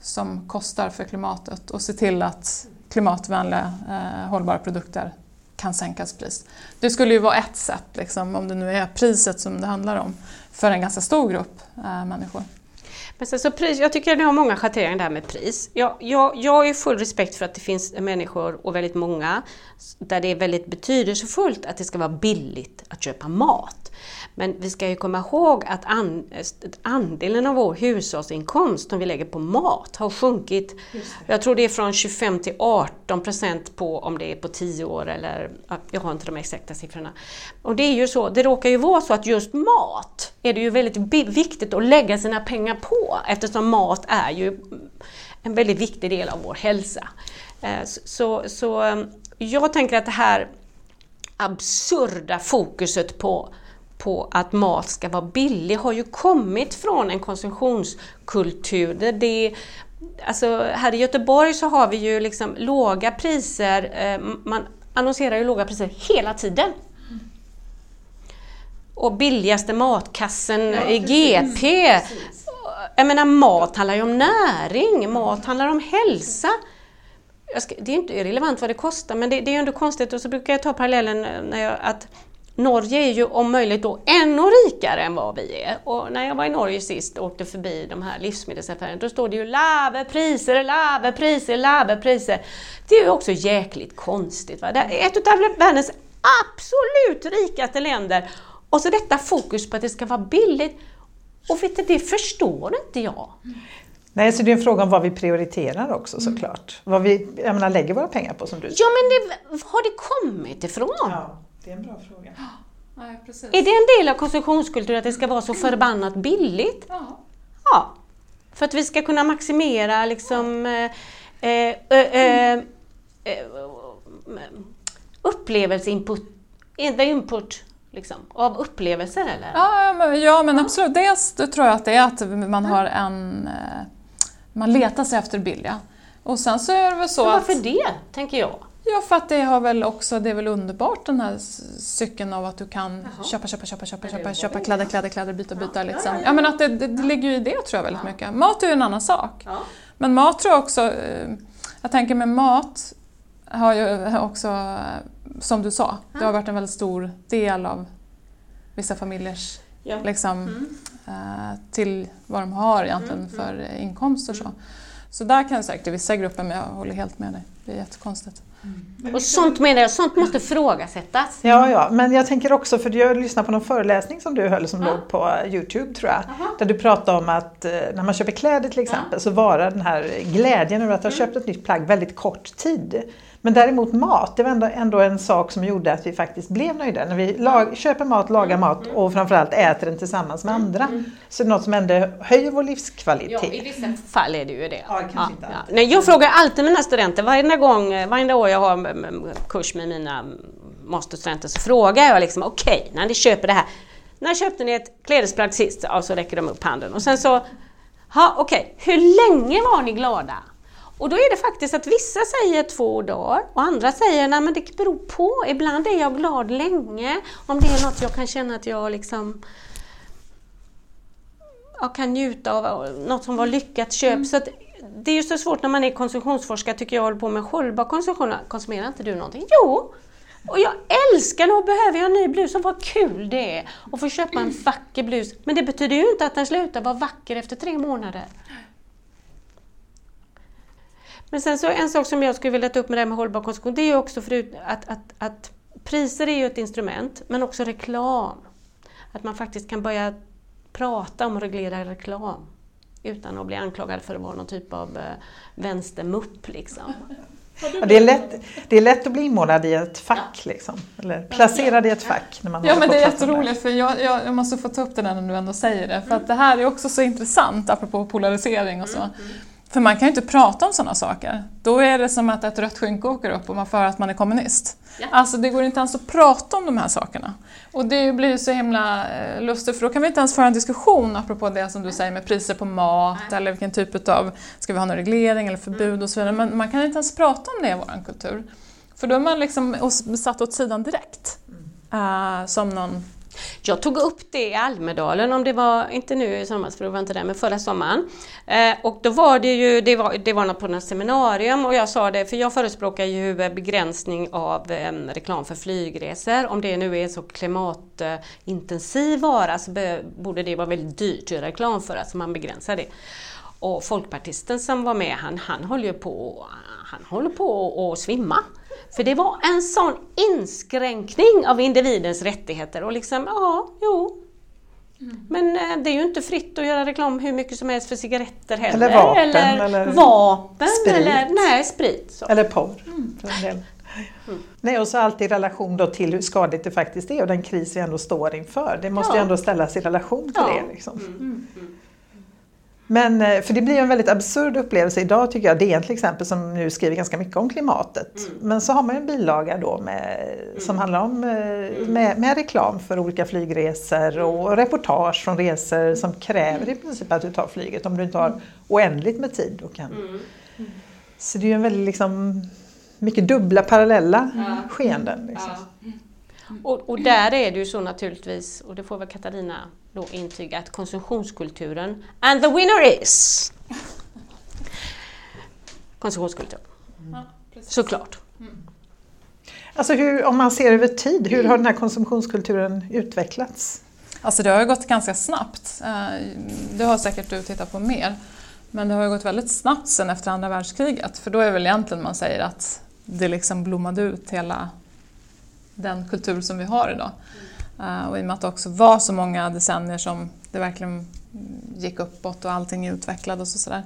som kostar för klimatet och se till att klimatvänliga eh, hållbara produkter kan sänkas pris. Det skulle ju vara ett sätt, liksom, om det nu är priset som det handlar om, för en ganska stor grupp eh, människor. Men sen så pris, jag tycker att ni har många schatteringar där med pris. Jag, jag, jag har ju full respekt för att det finns människor, och väldigt många, där det är väldigt betydelsefullt att det ska vara billigt att köpa mat. Men vi ska ju komma ihåg att andelen av vår hushållsinkomst som vi lägger på mat har sjunkit. Jag tror det är från 25 till 18 procent på om det är på 10 år eller jag har inte de exakta siffrorna. Och det är ju så, det råkar ju vara så att just mat är det ju väldigt viktigt att lägga sina pengar på eftersom mat är ju en väldigt viktig del av vår hälsa. Eh, så, så eh, jag tänker att det här absurda fokuset på på att mat ska vara billig har ju kommit från en konsumtionskultur där det Alltså här i Göteborg så har vi ju liksom låga priser, eh, man annonserar ju låga priser hela tiden. Och billigaste matkassen ja, i GP. Precis. Jag menar mat handlar ju om näring, mat handlar om hälsa. Ska, det är inte irrelevant vad det kostar men det, det är ju ändå konstigt och så brukar jag ta parallellen eh, när jag, att Norge är ju om möjligt då ännu rikare än vad vi är. Och när jag var i Norge sist och åkte förbi de här livsmedelsaffärerna, då står det ju lave priser, lave priser, lave priser. Det är ju också jäkligt konstigt. Va? Det är ett av världens absolut rikaste länder. Och så detta fokus på att det ska vara billigt. Och vet du, det förstår inte jag. Nej, så det är en fråga om vad vi prioriterar också såklart. Vad vi jag menar, lägger våra pengar på som du säger. Ja, men det, har det kommit ifrån? Ja. Det är en bra fråga. Nej, precis. Är det en del av konsumtionskulturen att det ska vara så förbannat billigt? Ja. ja. För att vi ska kunna maximera liksom eh, eh, eh, eh upplevelseinput, input liksom, av upplevelser eller? Ja, men, ja, men absolut. Dels tror jag att det är att man har en... Eh, man letar sig efter billiga. Och sen så är det väl så men varför att... Varför det, tänker jag? Ja, för att det har väl också, det är väl underbart den här cykeln av att du kan Jaha. köpa, köpa, köpa, köpa, köpa, köpa kläder, kläder, kläder, byta, byta liksom. Ja, men att det, det, det ligger ju i det tror jag väldigt mycket. Mat är ju en annan sak. Men mat tror jag också, eh, jag tänker med mat har ju också, som du sa, det har varit en väldigt stor del av vissa familjers ja. liksom, mm. Eh, till vad de har egentligen mm, mm. för inkomster. Så. så där kan jag säkert i vissa grupper, men jag håller helt med dig, det är jättekonstigt. Mm. Och sånt menar jag, sånt måste ifrågasättas. Ja, ja, men jag tänker också, för jag lyssnade på någon föreläsning som du höll som ja. låg på Youtube tror jag. Aha. Där du pratade om att eh, när man köper kläder till exempel ja. så varar den här glädjen över att ha mm. köpt ett nytt plagg väldigt kort tid. Men däremot mat, det var ändå, ändå en sak som gjorde att vi faktiskt blev nöjda. När vi lag, köper mat, lagar mm. mat och framförallt äter den tillsammans med andra. Mm. Så det är något som ändå höjer vår livskvalitet. Ja, i vissa fall är det ju det. Ja, ja, ja. Nej, jag frågar alltid mina studenter, varje gång, varje år jag har kurs med mina masterstudenter så frågar jag liksom, okej, okay, när ni köper det här, när köpte ni ett klädesplagg sist? Ja, så räcker de upp handen. Och sen så, okej, okay, hur länge var ni glada? Och då är det faktiskt att vissa säger två dagar och andra säger nej men det beror på. Ibland är jag glad länge om det är något jag kan känna att jag liksom jag kan njuta av, något som var lyckat köp. Mm. Så att, det är ju så svårt när man är konsumtionsforskare tycker jag, håller på med hållbar konsumtion. Konsumerar inte du någonting? Jo! Och jag älskar nog, behöver jag en ny blus, och vad kul det är att få köpa en vacker blus. Men det betyder ju inte att den slutar vara vacker efter tre månader. Men sen så en sak som jag skulle vilja ta upp med det här med hållbar konsumtion, det är ju också förut att, att, att priser är ju ett instrument, men också reklam. Att man faktiskt kan börja prata om reglerad reklam utan att bli anklagad för att vara någon typ av eh, vänstermupp. Liksom. Ja, det, är lätt, det är lätt att bli inmålad i ett fack, liksom. eller placerad i ett fack. När man ja, men det är jätteroligt, för jag, jag, jag, måste få ta upp det där när du ändå säger det. För att det här är också så intressant, apropå polarisering och så. Mm, mm. För man kan ju inte prata om sådana saker. Då är det som att ett rött skynke åker upp och man får att man är kommunist. Ja. Alltså det går inte ens att prata om de här sakerna. Och det blir ju så himla eh, lustigt för då kan vi inte ens föra en diskussion apropå det som du säger med priser på mat Nej. eller vilken typ av, ska vi ha någon reglering eller förbud mm. och så vidare. Men man kan inte ens prata om det i vår kultur. För då är man liksom satt åt sidan direkt. Uh, som någon jag tog upp det i Almedalen, om det var, inte nu i somras för det var inte där, men förra sommaren. Eh, och då var det ju, det var, det var på något seminarium och jag sa det, för jag förespråkar ju begränsning av eh, reklam för flygresor. Om det nu är så klimatintensiv vara så borde det vara väldigt dyrt att göra reklam för, att man begränsar det. Och folkpartisten som var med, han, han håller ju på, han håller på att svimma. För det var en sån inskränkning av individens rättigheter och liksom, ja, jo. Mm. Men eh, det är ju inte fritt att göra reklam hur mycket som helst för cigaretter heller. Eller vapen. Eller, eller vapen sprit. Eller, nej, sprit. Så. Eller porr. Mm. Mm. Nej, och så allt i relation då till hur skadligt det faktiskt är och den kris vi ändå står inför. Det måste ja. ju ändå ställas i relation till ja. det. Liksom. Mm. mm. Men, eh, för det blir en väldigt absurd upplevelse idag tycker jag. DN till exempel som nu skriver ganska mycket om klimatet. Mm. Men så har man en bilaga då med, mm. som handlar om eh, mm. med, med, reklam för olika flygresor och reportage från resor som kräver i princip att du tar flyget om du inte har oändligt med tid. Och kan. Mm. Så det är ju en väldigt liksom, mycket dubbla parallella ja. skeenden. Liksom. Ja. Och, och, där är det ju så naturligtvis, och det får väl Katarina då intyga, att konsumtionskulturen, and the winner is konsumtionskultur. Mm. Såklart. Mm. Alltså hur, om man ser över tid, hur har den här konsumtionskulturen utvecklats? Alltså det har ju gått ganska snabbt. Eh, det har säkert du tittat på mer. Men det har ju gått väldigt snabbt sen efter andra världskriget för då är väl egentligen man säger att det liksom blommade ut hela den kultur som vi har idag. Uh, och i och med att det också var så många decennier som det verkligen gick uppåt och allting utvecklades och sådär.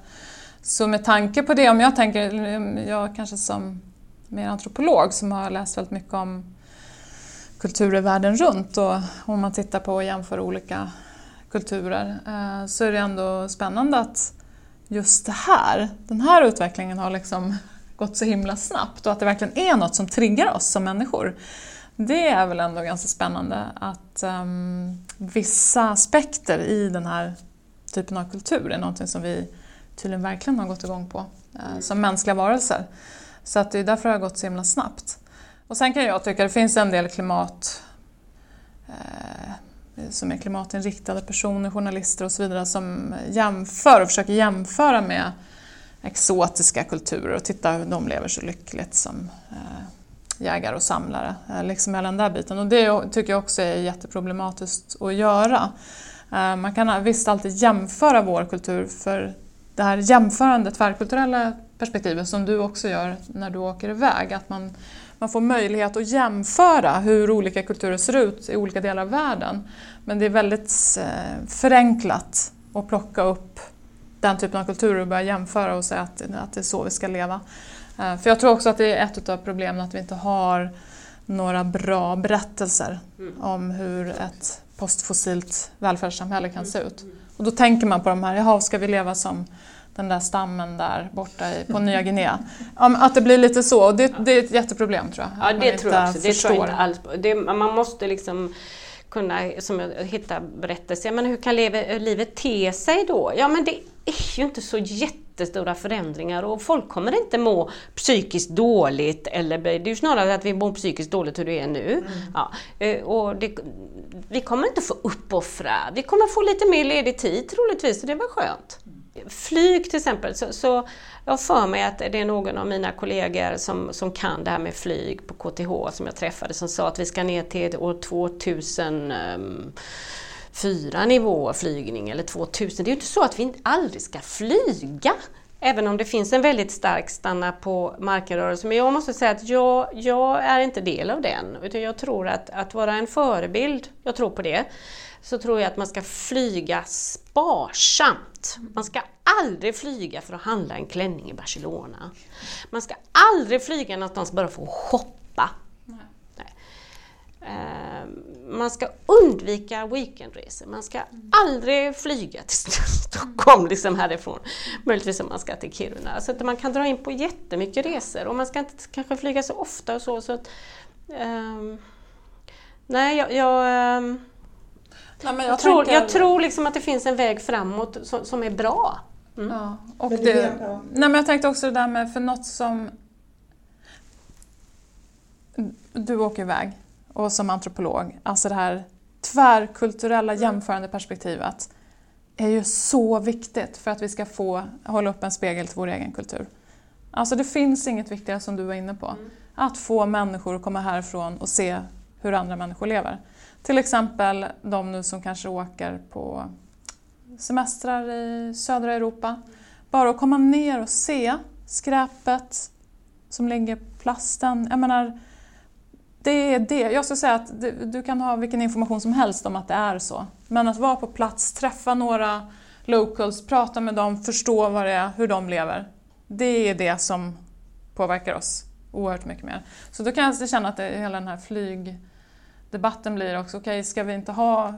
Så med tanke på det, om jag tänker, jag kanske som mer antropolog som har läst väldigt mycket om kulturer världen runt och om man tittar på och jämför olika kulturer uh, så är det ändå spännande att just det här, den här utvecklingen har liksom gått så himla snabbt och att det verkligen är något som triggar oss som människor. Det är väl ändå ganska spännande att um, vissa aspekter i den här typen av kultur är någonting som vi tydligen verkligen har gått igång på uh, som mänskliga varelser. Så att det är därför det har gått så himla snabbt. Och sen kan jag tycka att det finns en del klimat uh, som är klimatinriktade personer, journalister och så vidare som jämför och försöker jämföra med exotiska kulturer och titta hur de lever så lyckligt som uh, jägare och samlare, eh, liksom hela den där biten. Och det tycker jag också är jätteproblematiskt att göra. Eh, man kan visst alltid jämföra vår kultur för det här jämförande tvärkulturella perspektivet som du också gör när du åker iväg, att man, man får möjlighet att jämföra hur olika kulturer ser ut i olika delar av världen. Men det är väldigt eh, förenklat att plocka upp den typen av kulturer och börja jämföra och säga att, att det är så vi ska leva. Eh, för jag tror också att det är ett av problemen att vi inte har några bra berättelser mm. om hur ett postfossilt välfärdssamhälle kan se ut. Och då tänker man på de här, jaha, ska vi leva som den där stammen där borta på Nya Guinea. Att det blir lite så, och det, det är ett jätteproblem tror jag. Ja, det tror jag också. Det tror jag inte alls det, Man måste liksom kunna som hitta berättelser. Men hur kan livet te sig då? Ja, men det är ju inte så jätte jättestora förändringar och folk kommer inte må psykiskt dåligt. Eller, det är ju snarare att vi mår psykiskt dåligt hur det är nu. Mm. Ja, eh, och det, vi kommer inte få uppoffra, vi kommer få lite mer ledig tid troligtvis, så det var skönt. Flyg till exempel, så, så jag för mig att det är någon av mina kollegor som, som kan det här med flyg på KTH som jag träffade som sa att vi ska ner till år 2000 um, fyra nivåer flygning eller 2000. Det är ju inte så att vi aldrig ska flyga. Även om det finns en väldigt stark stanna på markenrörelse. Men jag måste säga att jag, jag är inte del av den. Utan jag tror att, att vara en förebild, jag tror på det, så tror jag att man ska flyga sparsamt. Man ska aldrig flyga för att handla en klänning i Barcelona. Man ska aldrig flyga någonstans bara för att shoppa. Eh, man ska undvika weekendresor. Man ska aldrig flyga till Stockholm liksom härifrån. Möjligtvis om man ska till Kiruna. Så att man kan dra in på jättemycket resor och man ska inte kanske flyga så ofta och så. så att, um, nej, jag, jag, um, nej, jag, jag tror, tänker... jag tror liksom att det finns en väg framåt som, som är bra. Mm. Ja, och det, nej, men jag tänkte också det där med, för något som... Du åker iväg och som antropolog, alltså det här tvärkulturella mm. jämförande perspektivet är ju så viktigt för att vi ska få hålla upp en spegel till vår egen kultur. Alltså det finns inget viktigare som du var inne på. Mm. Att få människor att komma härifrån och se hur andra människor lever. Till exempel de nu som kanske åker på semestrar i södra Europa. Bara att komma ner och se skräpet som ligger, plasten. Jag menar, det är det. Jag skulle säga att du kan ha vilken information som helst om att det är så. Men att vara på plats, träffa några locals, prata med dem, förstå vad det är, hur de lever. Det är det som påverkar oss oerhört mycket mer. Så då kan jag känna att det, hela den här flygdebatten blir också, okej okay, ska vi inte ha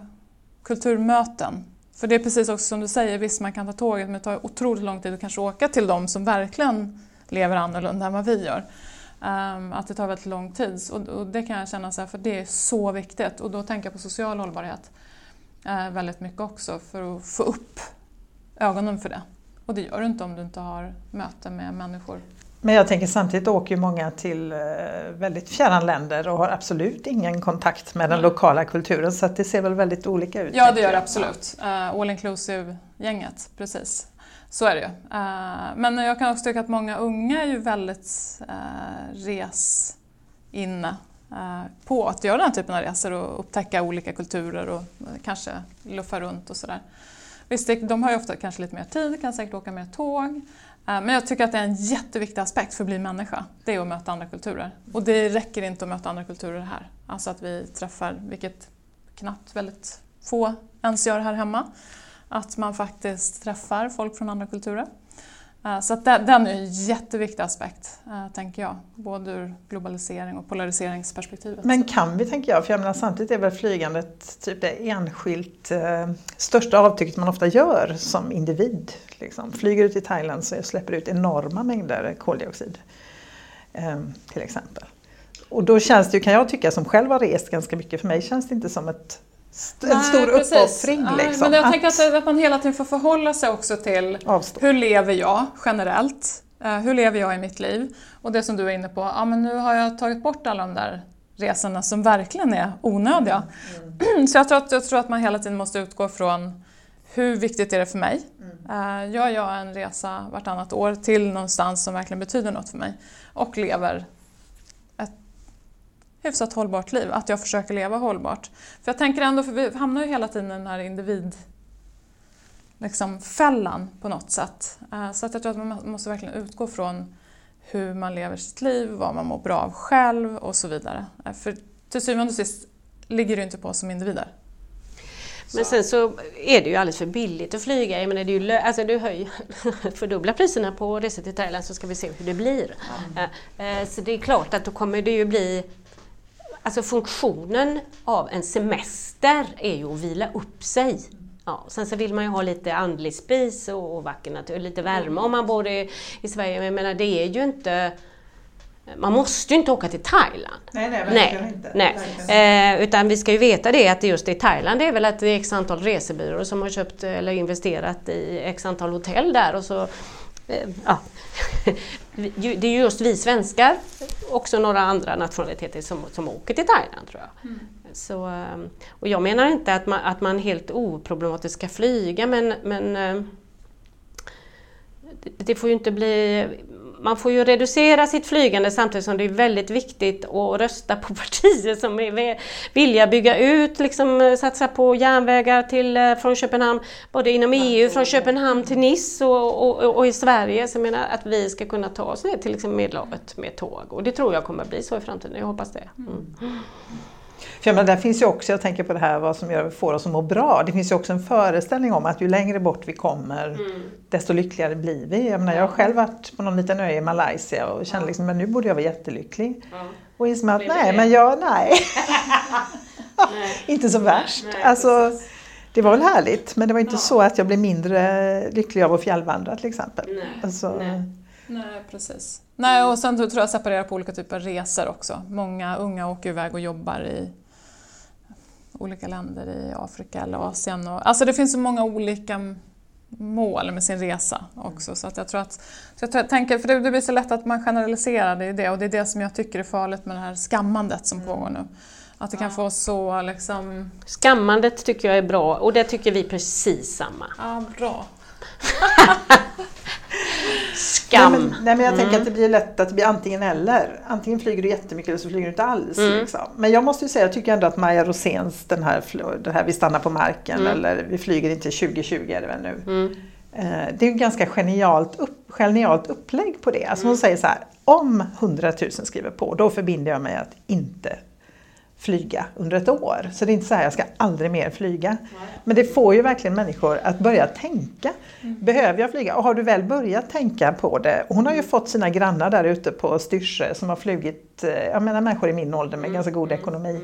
kulturmöten? För det är precis också som du säger, visst man kan ta tåget men det tar otroligt lång tid att kanske åka till de som verkligen lever annorlunda än vad vi gör. Um, att det tar väldigt lång tid och, och, det kan jag känna så här, för det är så viktigt och då tänker jag på social hållbarhet uh, väldigt mycket också för att få upp ögonen för det. Och det gör du inte om du inte har möten med människor. Men jag tänker samtidigt åker ju många till uh, väldigt fjärran länder och har absolut ingen kontakt med den lokala kulturen så det ser väl väldigt olika ut. Ja det gör det absolut. Uh, all inclusive-gänget, precis. Så är det ju. Eh, men jag kan också tycka att många unga är ju väldigt eh, res-inne eh, på att göra den här typen av resor och upptäcka olika kulturer och kanske luffa runt och sådär. Visst, de har ju ofta kanske lite mer tid, kan säkert åka mer tåg. Men jag tycker att det är en jätteviktig aspekt för att bli människa. Det är att möta andra kulturer. Och det räcker inte att möta andra kulturer här. Alltså att vi träffar, vilket knappt väldigt få ens gör här hemma att man faktiskt träffar folk från andra kulturer. Eh, så att den är en jätteviktig aspekt, eh, tänker jag, både ur globalisering och polariseringsperspektivet. Men kan vi, tänker jag, för jag menar, samtidigt är väl flygandet typ det enskilt eh, största avtrycket man ofta gör som individ. Liksom. Flyger ut i Thailand så släpper ut enorma mängder koldioxid, eh, till exempel. Och då känns det ju, kan jag tycka, som själv har rest ganska mycket, för mig känns det inte som ett en Nej, stor precis. uppoffring. Liksom. men jag att, tänker att, att man hela tiden får förhålla sig också till avstå. hur lever jag generellt? Uh, hur lever jag i mitt liv? Och det som du är inne på, ja, men nu har jag tagit bort alla de där resorna som verkligen är onödiga. Mm. Så jag tror, att, jag tror att man hela tiden måste utgå från hur viktigt är det för mig? Mm. Uh, gör jag en resa vartannat år till någonstans som verkligen betyder något för mig och lever hyfsat hållbart liv, att jag försöker leva hållbart. För jag tänker ändå, för vi hamnar ju hela tiden i den här individ liksom, fällan på något sätt. Eh, så att jag tror att man måste verkligen utgå från hur man lever sitt liv, vad man mår bra av själv och så vidare. Eh, för till syvende och sist ligger det inte på oss som individer. Men sen så är det ju alldeles för billigt att flyga. Jag menar, det är ju, alltså du höjer, fördubblar priserna på resor till Thailand så ska vi se hur det blir. Mm. Så det är klart att då kommer det ju bli Alltså funktionen av en semester är ju att vila upp sig. Ja, sen så vill man ju ha lite andlig spis och, och vacker natur, lite värme om man bor i, i Sverige. Men jag menar, det är ju inte man måste ju inte åka till Thailand. Nej, nej, verkligen nej, inte. Nej. Verkligen. Eh, utan vi ska ju veta det att just i Thailand det är väl att det är x antal resebyråer som har köpt eller investerat i x antal hotell där och så ja, det är just vi svenskar, också några andra nationaliteter som, som åker till Thailand tror jag. Mm. Så, eh, och jag menar inte att man, att man helt oproblematiskt ska flyga men, men eh, det får ju inte bli man får ju reducera sitt flygande samtidigt som det är väldigt viktigt att rösta på partier som är villiga bygga ut, liksom satsa på järnvägar till, eh, från Köpenhamn, både inom EU, från Köpenhamn till Nice och, och, och, i Sverige. Så jag menar att vi ska kunna ta oss ner till liksom Medelhavet med tåg och det tror jag kommer bli så i framtiden, jag hoppas det. Mm. För jag menar, där finns ju också, jag tänker på det här vad som gör, får oss att må bra. Det finns ju också en föreställning om att ju längre bort vi kommer mm. desto lyckligare blir vi. Jag, menar, jag har själv varit på någon liten ö i Malaysia och kände liksom att nu borde jag vara jättelycklig. Mm. Och inser att nej, men jag, nej. nej. inte så värst. Nej, alltså, det var väl härligt men det var inte ja. så att jag blev mindre lycklig av att fjällvandra till exempel. Nej. Alltså, nej. Nej, precis. Nej, och sen tror jag separera på olika typer av resor också. Många unga åker iväg och jobbar i olika länder i Afrika eller Asien. Och, alltså det finns så många olika mål med sin resa också. Så att jag tror att, så jag tänker, för det, det blir så lätt att man generaliserar, det är det, och det är det som jag tycker är farligt med det här skammandet som pågår nu. Att det kan få så liksom... Skammandet tycker jag är bra och det tycker vi precis samma. Ja, bra. Skam! Nej men, nej, men jag mm. tänker att det blir lätt att det blir antingen eller. Antingen flyger du jättemycket eller så flyger du inte alls. Mm. Liksom. Men jag måste ju säga, jag tycker ändå att Maja Roséns den här, den här Vi stannar på marken mm. eller Vi flyger inte 2020 är det väl nu. Mm. Eh, det är ju ganska genialt, upp, genialt upplägg på det. Alltså hon mm. säger så här, om 100 000 skriver på, då förbinder jag mig att inte flyga under ett år. Så det är inte så här, jag ska aldrig mer flyga. Men det får ju verkligen människor att börja tänka. Mm. Behöver jag flyga? Och har du väl börjat tänka på det? hon har ju fått sina grannar där ute på Styrsö som har flugit, eh, jag menar människor i min ålder med mm. ganska god ekonomi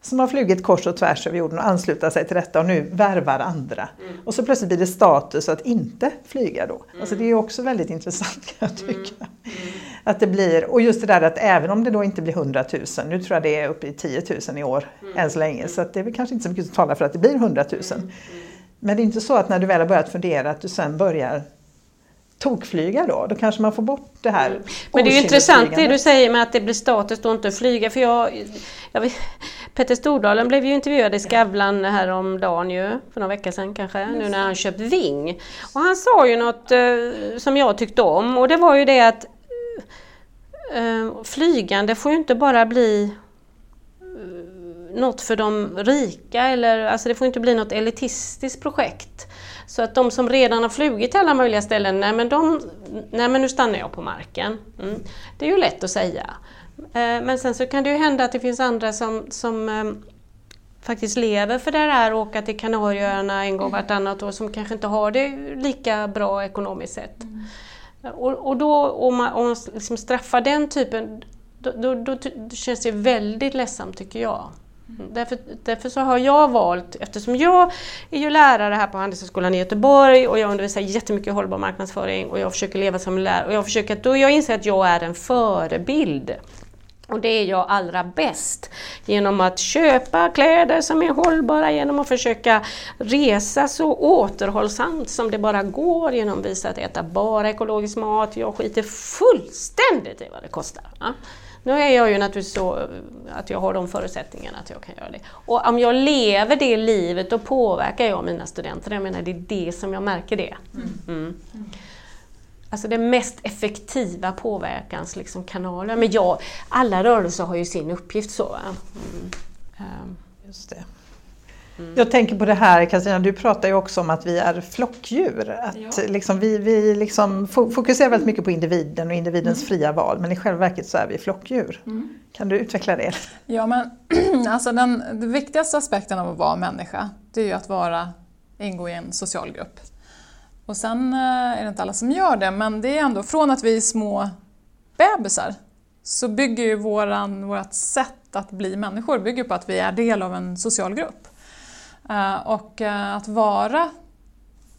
som har flugit kors och tvärs över jorden och ansluta sig till detta och nu värvar andra. Mm. Och så plötsligt blir det status att inte flyga då. Mm. Alltså det är också väldigt intressant kan jag tycka. Mm. mm. Att det blir, och just det där att även om det då inte blir 100 000, nu tror jag det är uppe i 10 000 i år mm. än så länge, så att det är väl kanske inte så mycket som talar för att det blir 100 000. Mm. Men det är inte så att när du väl har börjat fundera att du sen börjar tokflyga då. Då kanske man får bort det här mm. Men det är ju intressant det du säger med att det blir status då inte att flyga. För jag, jag vet, Petter Stordalen blev ju intervjuad i Skavlan häromdagen ju, för några veckor sedan kanske, nu när han köpt Ving. Och han sa ju något eh, som jag tyckte om och det var ju det att Eh, flygande får ju inte bara bli eh, något för de rika eller alltså det får inte bli något elitistiskt projekt. Så att de som redan har flugit till alla möjliga ställen, nej men, de, nej men nu stannar jag på marken. Mm. Det är ju lätt att säga. Eh, men sen så kan det ju hända att det finns andra som, som faktiskt lever för det här åka till Kanarieöarna en gång vartannat år som kanske inte har det lika bra ekonomiskt sett. Mm. Och, och, då om man, om man liksom straffar den typen, då, då, då, då känns det väldigt ledsamt tycker jag. Mm. Därför, därför, så har jag valt, eftersom jag är ju lärare här på Handelshögskolan i Göteborg och jag undervisar jättemycket i hållbar marknadsföring och jag försöker leva som lärare och jag försöker, då jag inser att jag är en förebild. Och det är jag allra bäst genom att köpa kläder som är hållbara, genom att försöka resa så återhållsamt som det bara går, genom att visa att äta bara ekologisk mat. Jag skiter fullständigt i vad det kostar. Ja. Nu är jag ju naturligtvis så att jag har de förutsättningarna att jag kan göra det. Och om jag lever det livet då påverkar jag mina studenter. Jag menar det är det som jag märker det. Mm. Alltså den mest effektiva påverkanskanalen. Liksom, Men ja, alla rörelser har ju sin uppgift så. Mm. Um. Just det. Mm. Jag tänker på det här Kristina, du pratar ju också om att vi är flockdjur. Att ja. liksom, vi vi liksom fokuserar väldigt mycket på individen och individens mm. fria val men i själva verket så är vi flockdjur. Mm. Kan du utveckla det? Ja, men alltså den, den viktigaste aspekten av att vara människa det är ju att vara, ingå i en social grupp. Och sen eh, är det inte alla som gör det men det är ändå från att vi är små bebisar så bygger ju våran, vårat sätt att bli människor bygger på att vi är del av en social grupp. Eh, och eh, att vara,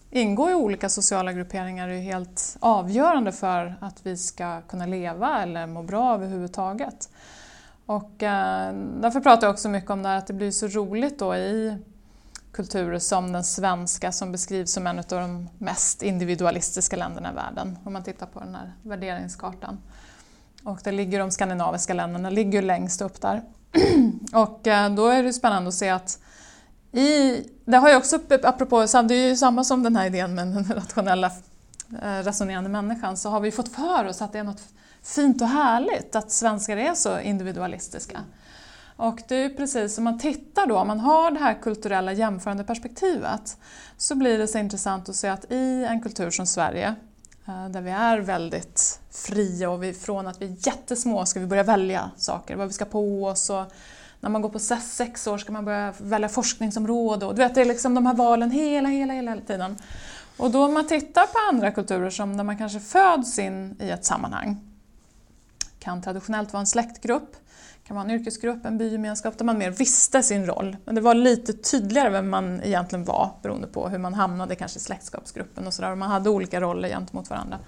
ingå i olika sociala grupperingar är helt avgörande för att vi ska kunna leva eller må bra överhuvudtaget. Och eh, därför pratar jag också mycket om det här att det blir så roligt då i kulturer som den svenska som beskrivs som en av de mest individualistiska länderna i världen om man tittar på den här värderingskartan. Och där ligger de skandinaviska länderna ligger längst upp där. Och eh, då är det spännande att se att i, det har ju också, apropå, det är ju samma som den här idén med den rationella eh, resonerande människan så har vi fått för oss att det är något fint och härligt att svenskar är så individualistiska. Och det är precis som man tittar då, om man har det här kulturella jämförande perspektivet, så blir det så intressant att se att i en kultur som Sverige, eh, där vi är väldigt fria och vi, från att vi är jättesmå ska vi börja välja saker, vad vi ska på oss och när man går på sex år ska man börja välja forskningsområde och du vet, det är liksom de här valen hela, hela, hela tiden. Och då om man tittar på andra kulturer som där man kanske föds in i ett sammanhang, kan traditionellt vara en släktgrupp, kan vara en yrkesgrupp, en bygemenskap där man mer visste sin roll. Men det var lite tydligare vem man egentligen var beroende på hur man hamnade kanske i släktskapsgruppen och sådär. Man hade olika roller gentemot varandra.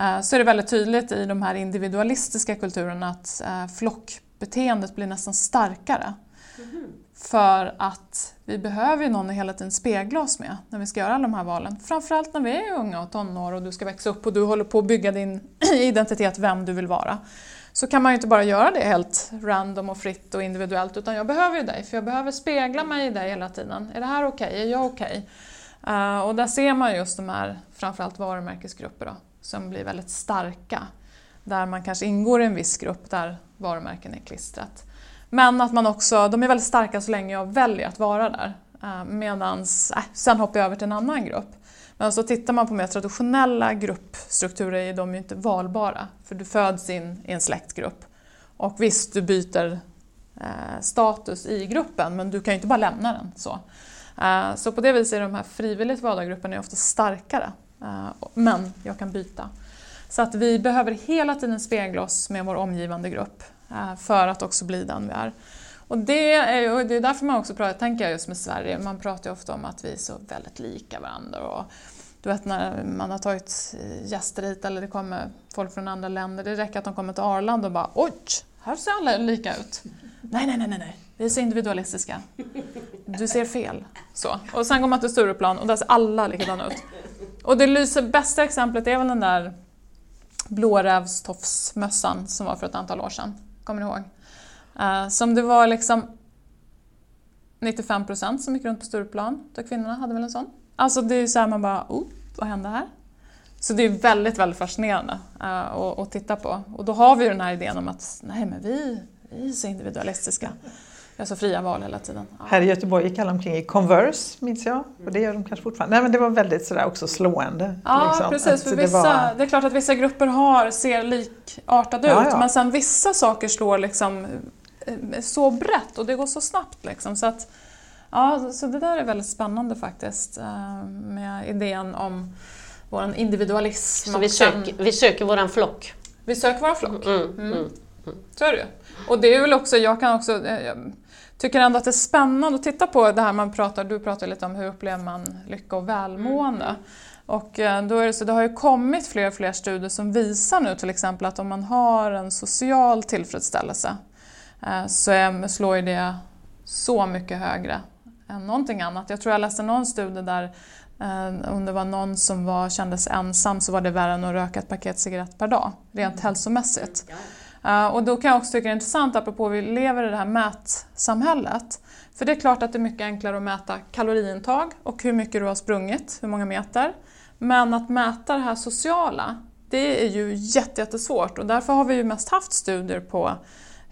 Eh, så är det väldigt tydligt i de här individualistiska kulturerna att eh, flockbeteendet blir nästan starkare. Mm. För att vi behöver ju någon att hela tiden spegla oss med när vi ska göra alla de här valen. Framförallt när vi är unga och tonår och du ska växa upp och du håller på att bygga din identitet, vem du vill vara så kan man ju inte bara göra det helt random och fritt och individuellt utan jag behöver ju dig för jag behöver spegla mig i dig hela tiden. Är det här okej? Okay? Är jag okej? Okay? Uh, och där ser man just de här framförallt varumärkesgrupper då, som blir väldigt starka. Där man kanske ingår i en viss grupp där varumärken är klistrat. Men att man också, de är väldigt starka så länge jag väljer att vara där. Eh, medans, äh, sen hoppar jag över till en annan grupp. Men så tittar man på mer traditionella gruppstrukturer är de ju inte valbara för du föds in i en släktgrupp. Och visst, du byter eh, status i gruppen men du kan ju inte bara lämna den. Så, eh, så på det viset är de här frivilligt valda grupperna ofta starkare. Eh, men jag kan byta. Så att vi behöver hela tiden spegla oss med vår omgivande grupp Eh, för att också bli den vi är. Och det är, och det är därför man också pratar, tänker jag just med Sverige, man pratar ju ofta om att vi är så väldigt lika varandra. Och, du vet när man har tagit gäster hit eller det kommer folk från andra länder, det räcker att de kommer till Arlanda och bara oj, här ser alla lika ut. Nej, nej, nej, nej, nej. vi är så individualistiska. Du ser fel. Så. Och sen går man till Stureplan och där ser alla likadana ut. Och det lyser, bästa exemplet är väl den där blårävstofsmössan som var för ett antal år sedan. Kommer ni ihåg? Uh, som det var liksom 95 procent som gick runt på Stureplan, där kvinnorna hade väl en sån. Alltså det är så här man bara, oh, vad hände här? Så det är väldigt, väldigt fascinerande uh, att, att titta på. Och då har vi den här idén om att nej men vi, vi är så individualistiska. Vi har så fria val hela tiden. Ja. Här i Göteborg gick alla omkring i Converse, minns jag. Och det gör de kanske fortfarande. Nej men det var väldigt sådär också slående. Ja liksom. precis, för det, vissa, var... det är klart att vissa grupper har, ser likartade ja, ut ja. men sen vissa saker slår liksom Eh, så brett och det går så snabbt. Liksom. Så, att, ja, så det där är väldigt spännande faktiskt eh, med idén om vår individualism. Så vi söker, vi söker våran flock? Vi söker våran flock. Mm, mm. Mm. Så är det ju. Och det är väl också, jag kan också tycker ändå att det är spännande att titta på det här man pratar, du pratar lite om hur upplever man lycka och välmående. Mm. Och då är det, så det har ju kommit fler och fler studier som visar nu till exempel att om man har en social tillfredsställelse Eh, så slår ju det så mycket högre än någonting annat. Jag tror jag läste någon studie där eh, om det var någon som var, kändes ensam så var det värre än att röka ett paket cigarett per dag, rent mm. hälsomässigt. Eh, och då kan jag också tycka det är intressant, apropå att vi lever i det här mätsamhället. För det är klart att det är mycket enklare att mäta kaloriintag och hur mycket du har sprungit, hur många meter. Men att mäta det här sociala, det är ju jättesvårt och därför har vi ju mest haft studier på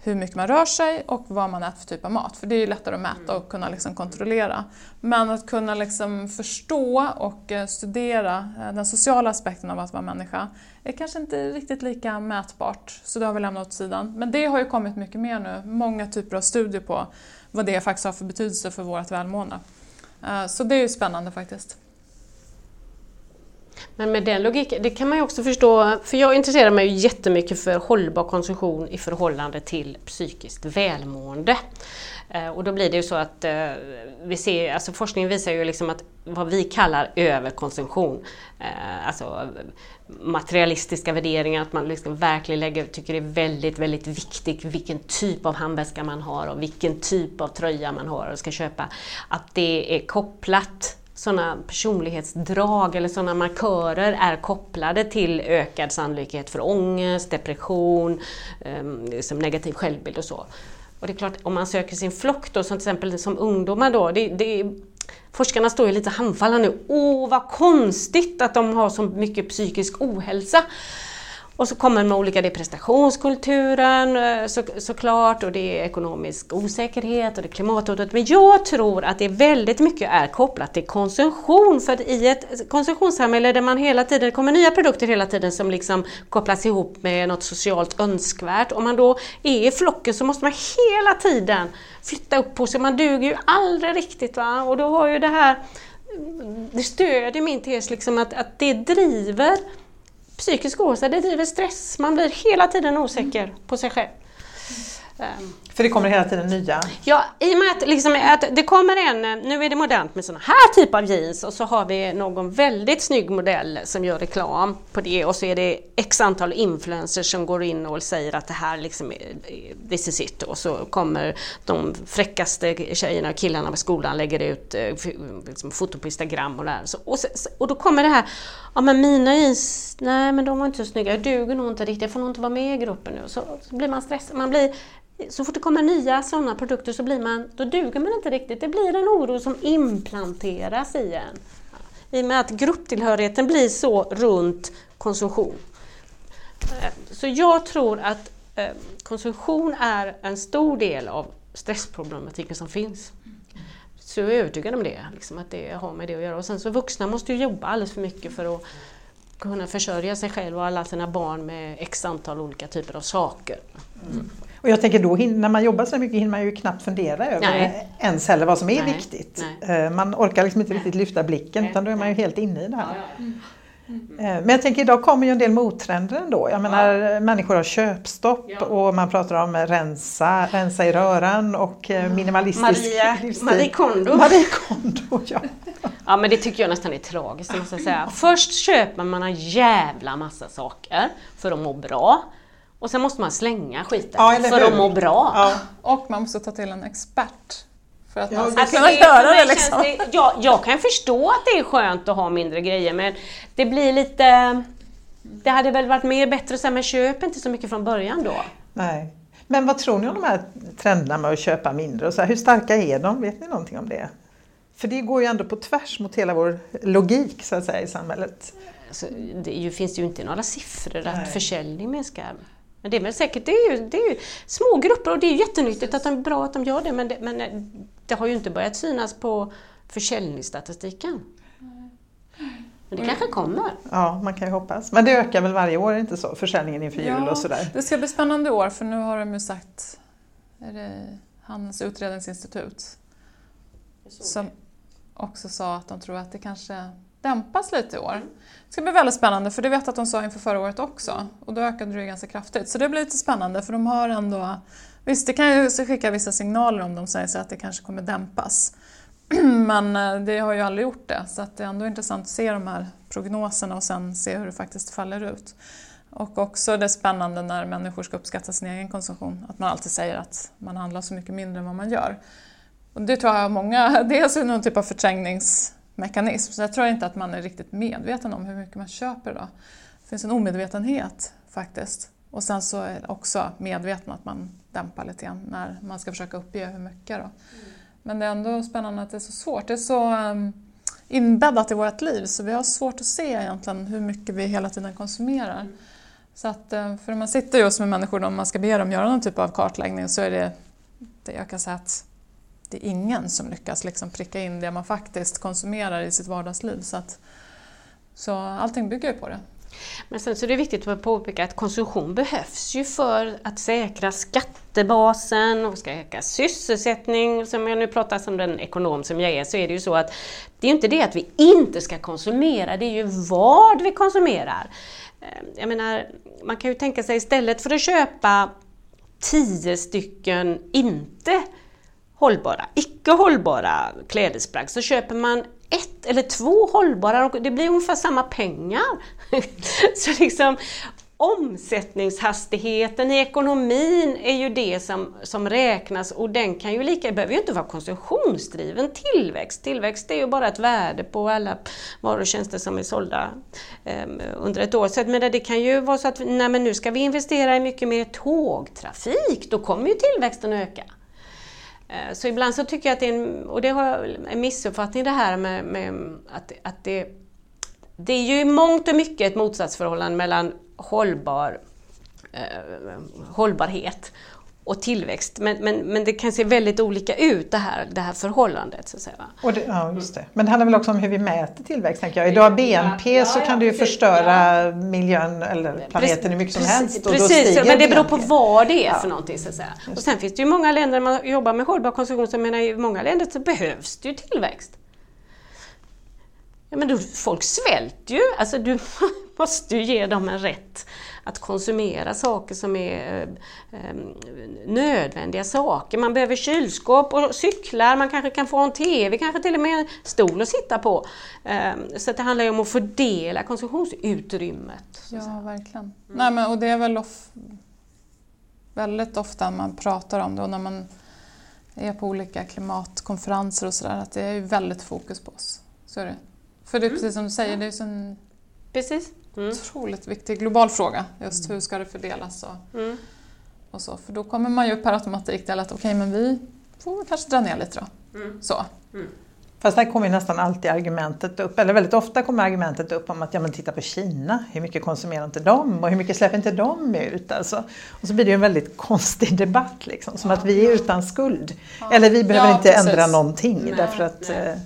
hur mycket man rör sig och vad man äter för typ av mat. För det är lättare att mäta och kunna liksom kontrollera. Men att kunna liksom förstå och eh, studera eh, den sociala aspekten av att vara människa är kanske inte riktigt lika mätbart, så det har vi lämnat åt sidan. Men det har ju kommit mycket mer nu, många typer av studier på vad det faktiskt har för betydelse för vårt välmående. Eh, så det är ju spännande faktiskt. Men med den logiken, det kan man ju också förstå, för jag intresserar mig ju jättemycket för hållbar konsumtion i förhållande till psykiskt välmående. Eh, och då blir det ju så att eh, vi ser, alltså forskningen visar ju liksom att vad vi kallar överkonsumtion, eh, alltså materialistiska värderingar, att man liksom verkligen lägger, tycker det är väldigt, väldigt viktigt vilken typ av handväska man har och vilken typ av tröja man har och ska köpa. Att det är kopplat sådana personlighetsdrag eller sådana markörer är kopplade till ökad sannolikhet för ångest, depression, ehm, liksom negativ självbild och så. Och det är klart, om man söker sin flock då, som till exempel som ungdomar då, det, det forskarna står ju lite handfallna nu. Åh, vad konstigt att de har så mycket psykisk ohälsa. Och så kommer de med olika, det är prestationskulturen eh, så, såklart och det är ekonomisk osäkerhet och det är klimathotet. Men jag tror att det väldigt mycket är kopplat till konsumtion. För i ett konsumtionssamhälle där man hela tiden, det kommer nya produkter hela tiden som liksom kopplas ihop med något socialt önskvärt. Om man då är i flocken så måste man hela tiden flytta upp på sig. Man duger ju aldrig riktigt. Va? Och då har ju det här, det stödjer min tes liksom att, att det driver psykisk ohälsa, det driver stress. Man blir hela tiden osäker på sig själv. För det kommer hela tiden nya? Ja, i och med att, liksom, att det kommer en, nu är det modernt med sådana här typer av jeans och så har vi någon väldigt snygg modell som gör reklam på det och så är det x antal influencers som går in och säger att det här liksom är, this is it och så kommer de fräckaste tjejerna och killarna på skolan lägger ut eh, liksom, foto på Instagram och där. Så, och, så, och då kommer det här, ja men mina jeans, nej men de var inte så snygga, jag duger nog inte riktigt, jag får nog inte vara med i gruppen nu. Så, så blir man stressad, man blir så fort det kommer nya sådana produkter så blir man, då duger man inte riktigt. Det blir en oro som implanteras i en. I och med att grupptillhörigheten blir så runt konsumtion. Eh, så jag tror att eh, konsumtion är en stor del av stressproblematiken som finns. Så jag är övertygad om det, liksom att det har med det att göra. Och sen så vuxna måste ju jobba alldeles för mycket för att kunna försörja sig själv och alla sina barn med x antal olika typer av saker. Mm. Och jag tänker då, när man jobbar så mycket hinner man ju knappt fundera över Nej. ens heller vad som är Nej. viktigt. Nej. Eh, man orkar liksom inte riktigt lyfta blicken utan då är man ju helt inne i det här. Mm. Men jag tänker idag kommer ju en del mottrender ändå. Jag menar ja. människor har köpstopp ja. och man pratar om rensa, rensa i röran och eh, minimalistisk Maria, livsstil. Marie Kondo. Marie Kondo ja. ja men det tycker jag nästan är tragiskt måste jag säga. Först köper man en jävla massa saker för att må bra. Och sen måste man slänga skiten ja, för att må bra. Ja. Och man måste ta till en expert för att ja, man ska alltså kunna göra det. Liksom. det jag, jag kan förstå att det är skönt att ha mindre grejer men det blir lite... Det hade väl varit mer bättre att säga, men köp inte så mycket från början då. Nej. Men vad tror ni om de här trenderna med att köpa mindre? Och så här, hur starka är de? Vet ni någonting om det? För det går ju ändå på tvärs mot hela vår logik så att säga i samhället. Alltså, det finns ju inte några siffror Nej. att försäljning minskar. Men det är väl säkert, det är, ju, det är ju små grupper och det är jättenyttigt att de är bra att de gör det men, det men det har ju inte börjat synas på försäljningsstatistiken. Men det kanske kommer. Ja, man kan ju hoppas. Men det ökar väl varje år, inte så? Försäljningen inför jul ja, och sådär. Det ska bli spännande år för nu har de ju sagt, är det Handelns utredningsinstitut som också sa att de tror att det kanske dämpas lite i år. Det ska bli väldigt spännande för det vet jag att de sa inför förra året också och då ökade det ju ganska kraftigt. Så det blir lite spännande för de har ändå Visst, det kan ju skicka vissa signaler om de säger sig att det kanske kommer dämpas. Men eh, det har ju aldrig gjort det så att det är ändå intressant att se de här prognoserna och sen se hur det faktiskt faller ut. Och också det spännande när människor ska uppskatta sin egen konsumtion, att man alltid säger att man handlar så mycket mindre än vad man gör. Och det tror jag många, dels är alltså någon typ av förträngnings mekanism. Så jag tror inte att man är riktigt medveten om hur mycket man köper då. Det finns en omedvetenhet faktiskt. Och sen så är det också medveten att man dämpar lite grann när man ska försöka uppge hur mycket. Då. Mm. Men det är ändå spännande att det är så svårt. Det är så um, inbäddat i vårt liv så vi har svårt att se egentligen hur mycket vi hela tiden konsumerar. Mm. Så att, eh, för när man sitter just med människor om man ska be dem göra någon typ av kartläggning så är det, det jag kan säga att det är ingen som lyckas liksom pricka in det man faktiskt konsumerar i sitt vardagsliv. Så, att, så allting bygger ju på det. Men sen så är det viktigt att påpeka att konsumtion behövs ju för att säkra skattebasen och säkra sysselsättning. Som jag nu pratar som den ekonom som jag är så är det ju så att det är inte det att vi inte ska konsumera, det är ju vad vi konsumerar. Ehm, jag menar, man kan ju tänka sig istället för att köpa tio stycken inte hållbara, icke hållbara klädesplagg så köper man ett eller två hållbara och det blir ungefär samma pengar. så liksom Omsättningshastigheten i ekonomin är ju det som, som räknas och den kan ju lika, behöver ju inte vara konsumtionsdriven tillväxt. Tillväxt är ju bara ett värde på alla varor och tjänster som är sålda um, under ett år. Så att, men det kan ju vara så att nej, men nu ska vi investera i mycket mer tågtrafik, då kommer ju tillväxten öka. Eh, så ibland så tycker jag att det är en, och det har en missuppfattning det här med, med att, att det, det är ju i mångt och mycket ett motsatsförhållande mellan hållbar, eh, hållbarhet och tillväxt. Men, men, men det kan se väldigt olika ut det här, det här förhållandet. Så att säga. Och det, ja, just det. Men det handlar väl också om hur vi mäter tillväxt tänker jag. Idag BNP ja, så kan du ju förstöra miljön eller planeten hur mycket som helst. Och precis, men det beror på vad det är för någonting. Så att säga. Och sen finns det ju många länder, när man jobbar med hållbar konsumtion, så menar i många länder så behövs det ju tillväxt. Ja, men då, folk svälter ju, alltså du måste ju ge dem en rätt att konsumera saker som är eh, eh, nödvändiga saker. Man behöver kylskåp och cyklar, man kanske kan få en TV, kanske till och med en stol att sitta på. Eh, så det handlar ju om att fördela konsumtionsutrymmet. Ja, verkligen. Mm. Nej, men, och det är väl of väldigt ofta man pratar om det och när man är på olika klimatkonferenser och sådär, att det är väldigt fokus på oss. Så är det. För det är mm. precis som du säger, det är en precis. Mm. otroligt viktig global fråga. Just hur ska det fördelas och, mm. och så. För då kommer man ju per automatik till att okej, okay, men vi får kanske dra ner lite då. Mm. Så. Mm. Fast där kommer nästan alltid argumentet upp, eller väldigt ofta kommer argumentet upp om att ja men titta på Kina, hur mycket konsumerar inte de och hur mycket släpper inte de ut? Alltså. Och så blir det ju en väldigt konstig debatt liksom, som att vi är utan skuld. Ja. Eller vi behöver ja, inte precis. ändra någonting nej, därför att nej.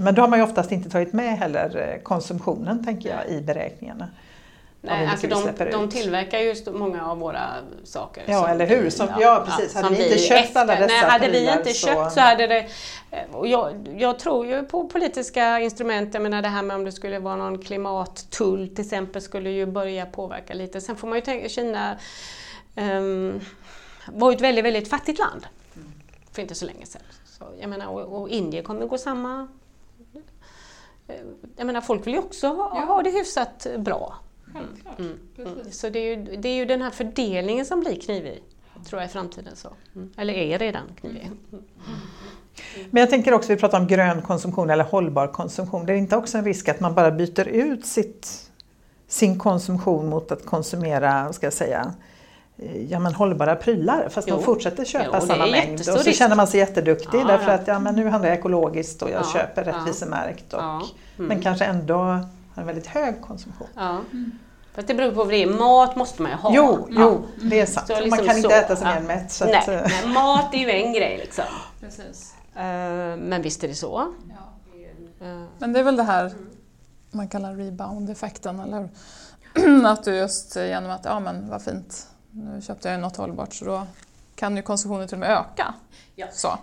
Eh, men då har man ju oftast inte tagit med heller eh, konsumtionen tänker jag i beräkningarna. Nej, alltså de, de tillverkar ju många av våra saker. Ja, eller hur? Som, ja, ja, precis. Hade vi inte köpt efter, alla dessa Nej, hade vi inte så... köpt så hade det... Och jag, jag, tror ju på politiska instrument. Jag menar det här med om det skulle vara någon klimattull till exempel skulle ju börja påverka lite. Sen får man ju tänka, Kina um, var ju ett väldigt, väldigt fattigt land för inte så länge sedan. Så, jag menar, och, och Indien kommer gå samma Eh, jag menar folk vill ju också ha, ja. ha det hyfsat bra. Självklart. Mm. Mm. Så det är, ju, det är ju den här fördelningen som blir knivig, tror jag i framtiden. Så. Mm. Eller är redan knivig. Mm. Mm. Men jag tänker också, vi pratar om grön konsumtion eller hållbar konsumtion. Det är inte också en risk att man bara byter ut sitt, sin konsumtion mot att konsumera, ska jag säga, ja, men hållbara prylar fast jo. man fortsätter köpa jo, samma mängd och så känner man sig jätteduktig ja, därför att ja, men nu handlar jag ekologiskt och jag ja, köper rättvisemärkt och, ja. mm. men kanske ändå har en väldigt hög konsumtion. Ja. Mm. Fast det beror på vad det är. Mat måste man ju ha. Jo, jo det är sant. Så liksom man kan inte äta sig mer mätt. Så nej, att, nej, mat är ju en grej liksom. Precis. Uh, men visst är det så. Uh. Men det är väl det här man kallar rebound-effekten, eller Att du just genom att, ja men vad fint, nu köpte jag något hållbart så då kan ju konsumtionen till och med öka. Ja. Så.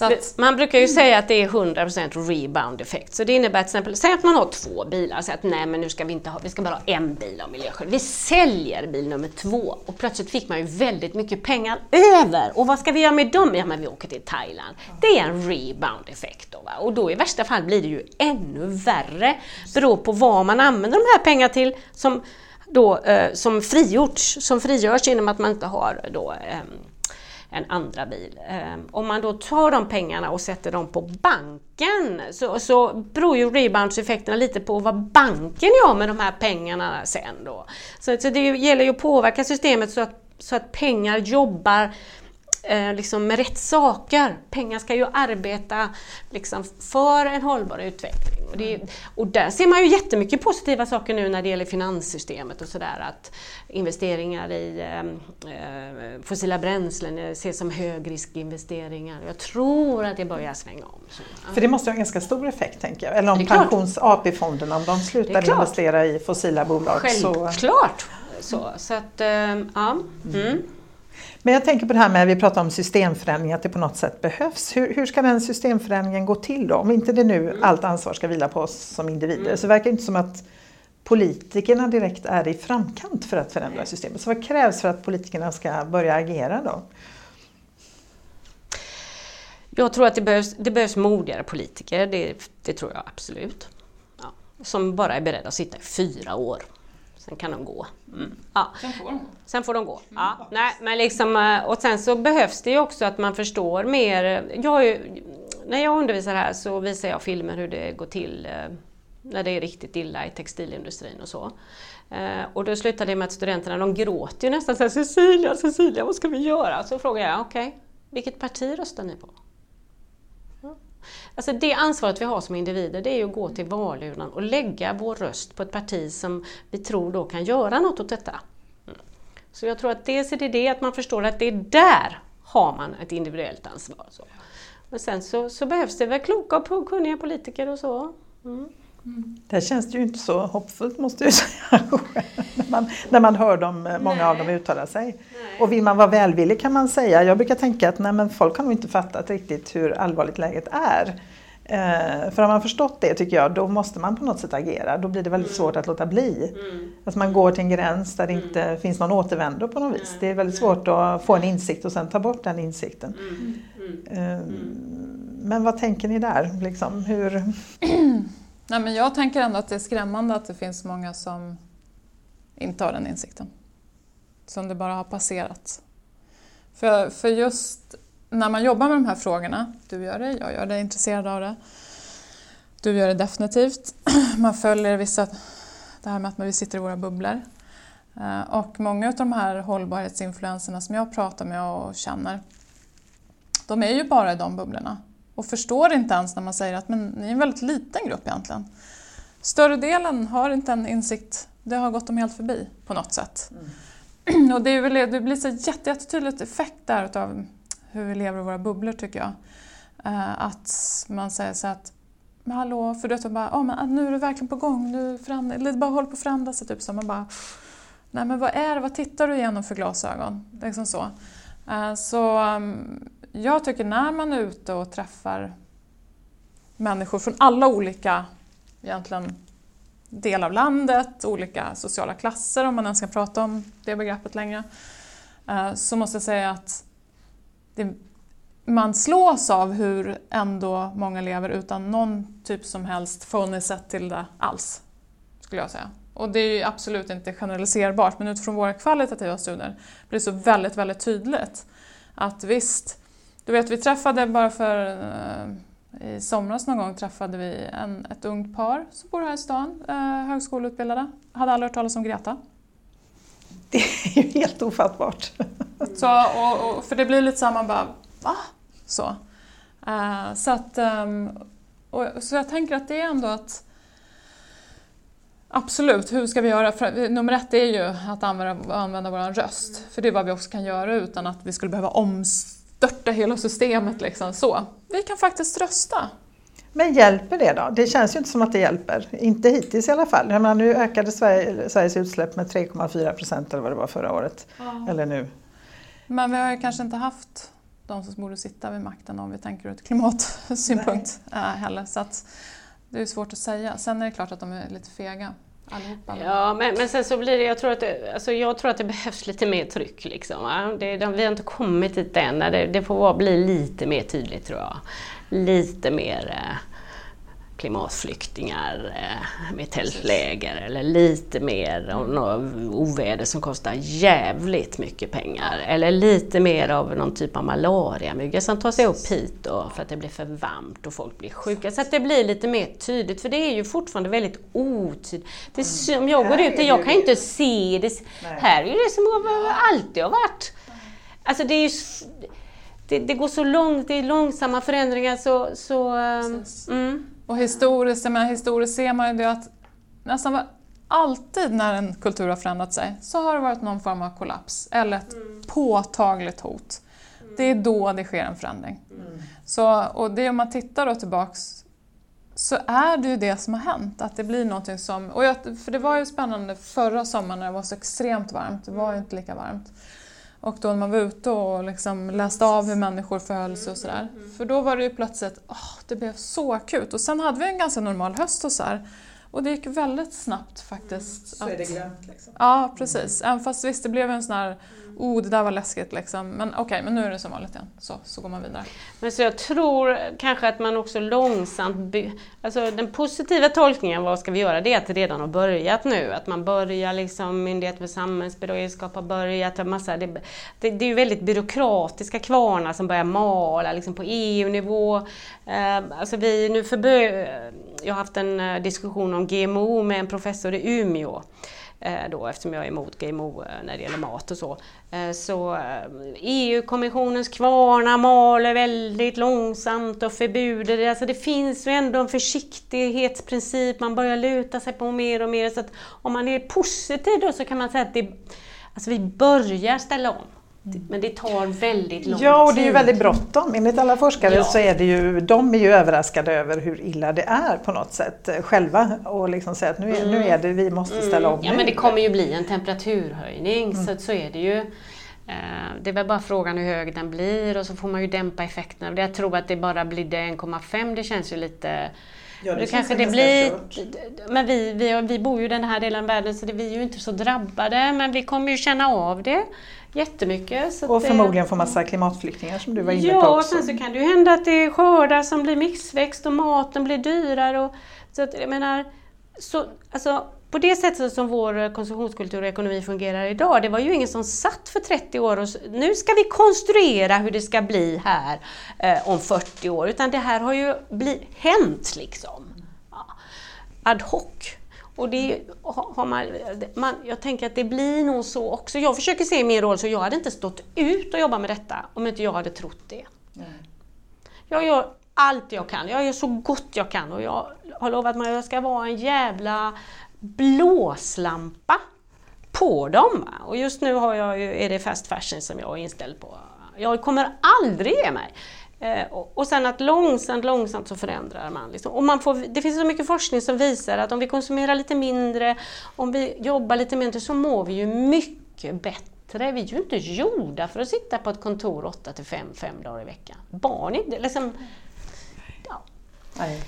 Att, man brukar ju säga att det är 100% rebound effekt. Så det innebär till exempel, säg att man har två bilar, säg att nej men nu ska vi inte ha, vi ska bara ha en bil av miljöskäl. Vi säljer bil nummer två och plötsligt fick man ju väldigt mycket pengar över. Och vad ska vi göra med dem? Ja men vi åker till Thailand. Det är en rebound effekt då. Va? Och då i värsta fall blir det ju ännu värre. Beror på vad man använder de här pengarna till som då, eh, som frigjorts, som frigörs genom att man inte har då, eh, en andra bil. Eh, om man då tar de pengarna och sätter dem på banken så, så beror ju reboundseffekterna lite på vad banken gör med de här pengarna sen. Då. Så, så det gäller ju att påverka systemet så att, så att pengar jobbar eh, liksom med rätt saker. Pengar ska ju arbeta liksom, för en hållbar utveckling. Och, det, och där ser man ju jättemycket positiva saker nu när det gäller finanssystemet och sådär. Att investeringar i ehm, eh, fossila bränslen ses som högriskinvesteringar. Jag tror att det börjar svänga om. Så, ja. För det måste ha en ganska stor effekt tänker jag. Eller om pensions AP-fonderna, om de slutar investera i fossila bolag. Självklart! Så, så, så att, eh, ja. Mm. Men jag tänker på det här med, vi pratar om systemförändring, att det på något sätt behövs. Hur, hur ska den systemförändringen gå till då? Om inte det nu mm. allt ansvar ska vila på oss som individer så verkar det inte som att politikerna direkt är i framkant för att förändra systemet. Så vad krävs för att politikerna ska börja agera då? Jag tror att det behövs, det behövs modigare politiker, det, det tror jag absolut. Ja, som bara är beredda att sitta i fyra år Sen kan de gå. Mm. Ja. Sen får de gå. Sen får de gå. Mm. Ja. Nej, men liksom, eh, och sen så behövs det ju också att man förstår mer. Jag ju, när jag undervisar här så visar jag filmer hur det går till eh, när det är riktigt illa i textilindustrin och så. Eh, och då slutar det med att studenterna de gråter ju nästan så här, Cecilia, Cecilia, vad ska vi göra? Så frågar jag, okej, okay, Vilket parti röstar ni på? Alltså det ansvaret vi har som individer det är att gå till valurnan och lägga vår röst på ett parti som vi tror då kan göra något åt detta. Mm. Så jag tror att dels är det det att man förstår att det är där har man ett individuellt ansvar. Så. Men sen så, så behövs det väl kloka och kunniga politiker och så. Mm. Mm. Det känns det ju inte så hoppfullt måste jag säga, när, man, när man hör dem, eh, många nej. av dem uttala sig. Nej. Och vill man vara välvillig kan man säga, jag brukar tänka att nej, men folk har nog inte fattat riktigt hur allvarligt läget är. Eh, för har man förstått det tycker jag, då måste man på något sätt agera. Då blir det väldigt mm. svårt att låta bli. Mm. Att man går till en gräns där det mm. inte finns någon återvändo på något vis. Det är väldigt svårt att få en insikt och sen ta bort den insikten. Eh, men vad tänker ni där? Liksom, hur... Nej, men jag tänker ändå att det är skrämmande att det finns många som inte har den insikten. Som det bara har passerat. För, för just när man jobbar med de här frågorna, du gör det, jag gör det, är intresserad av det. Du gör det definitivt. Man följer vissa, det här med att vi sitter i våra bubblor. Eh, och många av de här hållbarhetsinfluenserna som jag pratar med och känner, de är ju bara i de bubblorna och förstår inte ens när man säger att men, ni är en väldigt liten grupp egentligen. Större delen har inte en insikt, det har gått dem helt förbi på något sätt. Mm. Och det, är väl, det blir så jätte, jättetydligt effekt där av hur vi lever i våra bubblor tycker jag. Uh, att man säger så att men hallå, för du vet, bara, oh, men nu är det verkligen på gång, nu det bara håller på att förändra sig. Typ, så man bara, nej men vad är det, vad tittar du igenom för glasögon? Liksom så. Uh, så um, jag tycker när man är ute och träffar människor från alla olika egentligen delar av landet, olika sociala klasser om man ens ska prata om det begreppet längre, eh, så måste jag säga att det, man slås av hur ändå många lever utan någon typ som helst förhållningssätt till det alls, skulle jag säga. Och det är absolut inte generaliserbart, men utifrån våra kvalitativa studier blir det så väldigt, väldigt tydligt att visst, du vet vi träffade bara för eh, i somras någon gång träffade vi en, ett ungt par som bor här i stan, eh, högskoleutbildade, hade aldrig hört talas om Greta. Det är ju helt ofattbart. Så, och, och, för det blir lite så här, man bara va? Så. Uh, så, att, um, och, så jag tänker att det är ändå att Absolut, hur ska vi göra? För, nummer ett är ju att använda, använda vår röst, för det är vad vi också kan göra utan att vi skulle behöva omstörta hela systemet. Liksom. Så. Vi kan faktiskt rösta. Men hjälper det då? Det känns ju inte som att det hjälper. Inte hittills i alla fall. Jag menar, nu ökade Sverige, Sveriges utsläpp med 3,4 procent eller vad det var förra året. Ja. Eller nu. Men vi har ju kanske inte haft de som borde sitta vid makten om vi tänker ur ett klimatsynpunkt äh, heller. Så att det är svårt att säga. Sen är det klart att de är lite fega. Allihopa. Ja, men, men sen så blir det, jag tror att det, alltså jag tror att det behövs lite mer tryck. Liksom, Va? det, de, vi har inte kommit dit än. Det, det får bli lite mer tydligt tror jag. Lite mer eh, klimatflyktingar eh, med tältläger eller lite mer mm. oväder som kostar jävligt mycket pengar. Eller lite mer av någon typ av malariamygga som tar sig upp hit då, för att det blir för varmt och folk blir sjuka. Så att det blir lite mer tydligt, för det är ju fortfarande väldigt otydligt. Det mm. jag går ut jag kan inte se det. Här är det som alltid har varit. Alltså det är ju det, det, går så långt, det är långsamma förändringar så... så mm. Och historiskt, men historiskt ser man ju det att nästan alltid när en kultur har förändrat sig så har det varit någon form av kollaps eller ett mm. påtagligt hot. Mm. Det är då det sker en förändring. Mm. Så, och det om man tittar då tillbaks så är det ju det som har hänt, att det blir någonting som... Och jag, för det var ju spännande förra sommaren när det var så extremt varmt, det var ju inte lika varmt. Och då när man var ute och liksom läste av hur människor förhöll sig och sådär. För då var det ju plötsligt, oh, det blev så akut. Och sen hade vi en ganska normal höst och så här. Och det gick väldigt snabbt faktiskt. Mm, så är det glömt liksom. Ja, precis. Även fast visst, det blev en sån här oh det där var läskigt liksom. Men okej, okay, men nu är det som vanligt igen. Så, så går man vidare. Men så jag tror kanske att man också långsamt, alltså den positiva tolkningen, vad ska vi göra, det är att det redan har börjat nu. Att man börjar liksom, Myndigheten för samhällsberedskap har börjat, massa, det, det, det är ju väldigt byråkratiska kvarnar som börjar mala liksom på EU-nivå. Ehm, alltså vi, nu för, jag har haft en eh, diskussion om GMO med en professor i Umeå Eh, då, eftersom jag är emot GMO eh, när det gäller mat och så. Eh, så e EU-kommissionens kvarnar maler väldigt långsamt och förbuder, alltså det finns ju ändå en försiktighetsprincip, man börjar luta sig på mer och mer. Så att om man är positiv då så kan man säga att det, alltså vi börjar ställa om. Men det tar väldigt lång tid. Ja, och det är ju väldigt bråttom. Enligt alla forskare ja. så är det ju, de är ju överraskade över hur illa det är på något sätt eh, själva och liksom säga att nu är, mm. nu är det, vi måste mm. ställa om mm. Ja, men det kommer ju bli en temperaturhöjning mm. så, så är det ju. Eh, det är väl bara frågan hur hög den blir och så får man ju dämpa effekterna. Jag tror att det bara blir 1,5, det känns ju lite Ja, det, kanske det blir... Kört. Men vi, vi, vi bor ju i den här delen av världen så det, vi är ju inte så drabbade men vi kommer ju känna av det jättemycket. och förmodligen få massa klimatflyktingar som du var inne ja, på också. Ja, sen så kan det ju hända att det är skördar som blir missväxt och maten blir dyrare. Och, så att, jag menar, så, alltså, på det sättet som vår konsumtionskultur och ekonomi fungerar idag, det var ju ingen som satt för 30 år och nu ska vi konstruera hur det ska bli här eh, om 40 år, utan det här har ju bli, hänt liksom. Ja. Ad hoc. Och det har man, man, jag tänker att det blir nog så också. Jag försöker se min roll så jag hade inte stått ut och jobbat med detta om inte jag hade trott det. Mm. Jag gör allt jag kan, jag gör så gott jag kan och jag har lovat mig att jag ska vara en jävla blåslampa på dem. Och just nu har jag, är det fast fashion som jag är inställd på. Jag kommer aldrig ge mig. Eh, och sen att långsamt, långsamt så förändrar man. Liksom. Och man får, det finns så mycket forskning som visar att om vi konsumerar lite mindre, om vi jobbar lite mindre så mår vi ju mycket bättre. Vi är ju inte gjorda för att sitta på ett kontor 8 till 5, 5 dagar i veckan. Barn inte, liksom, ja. Nej.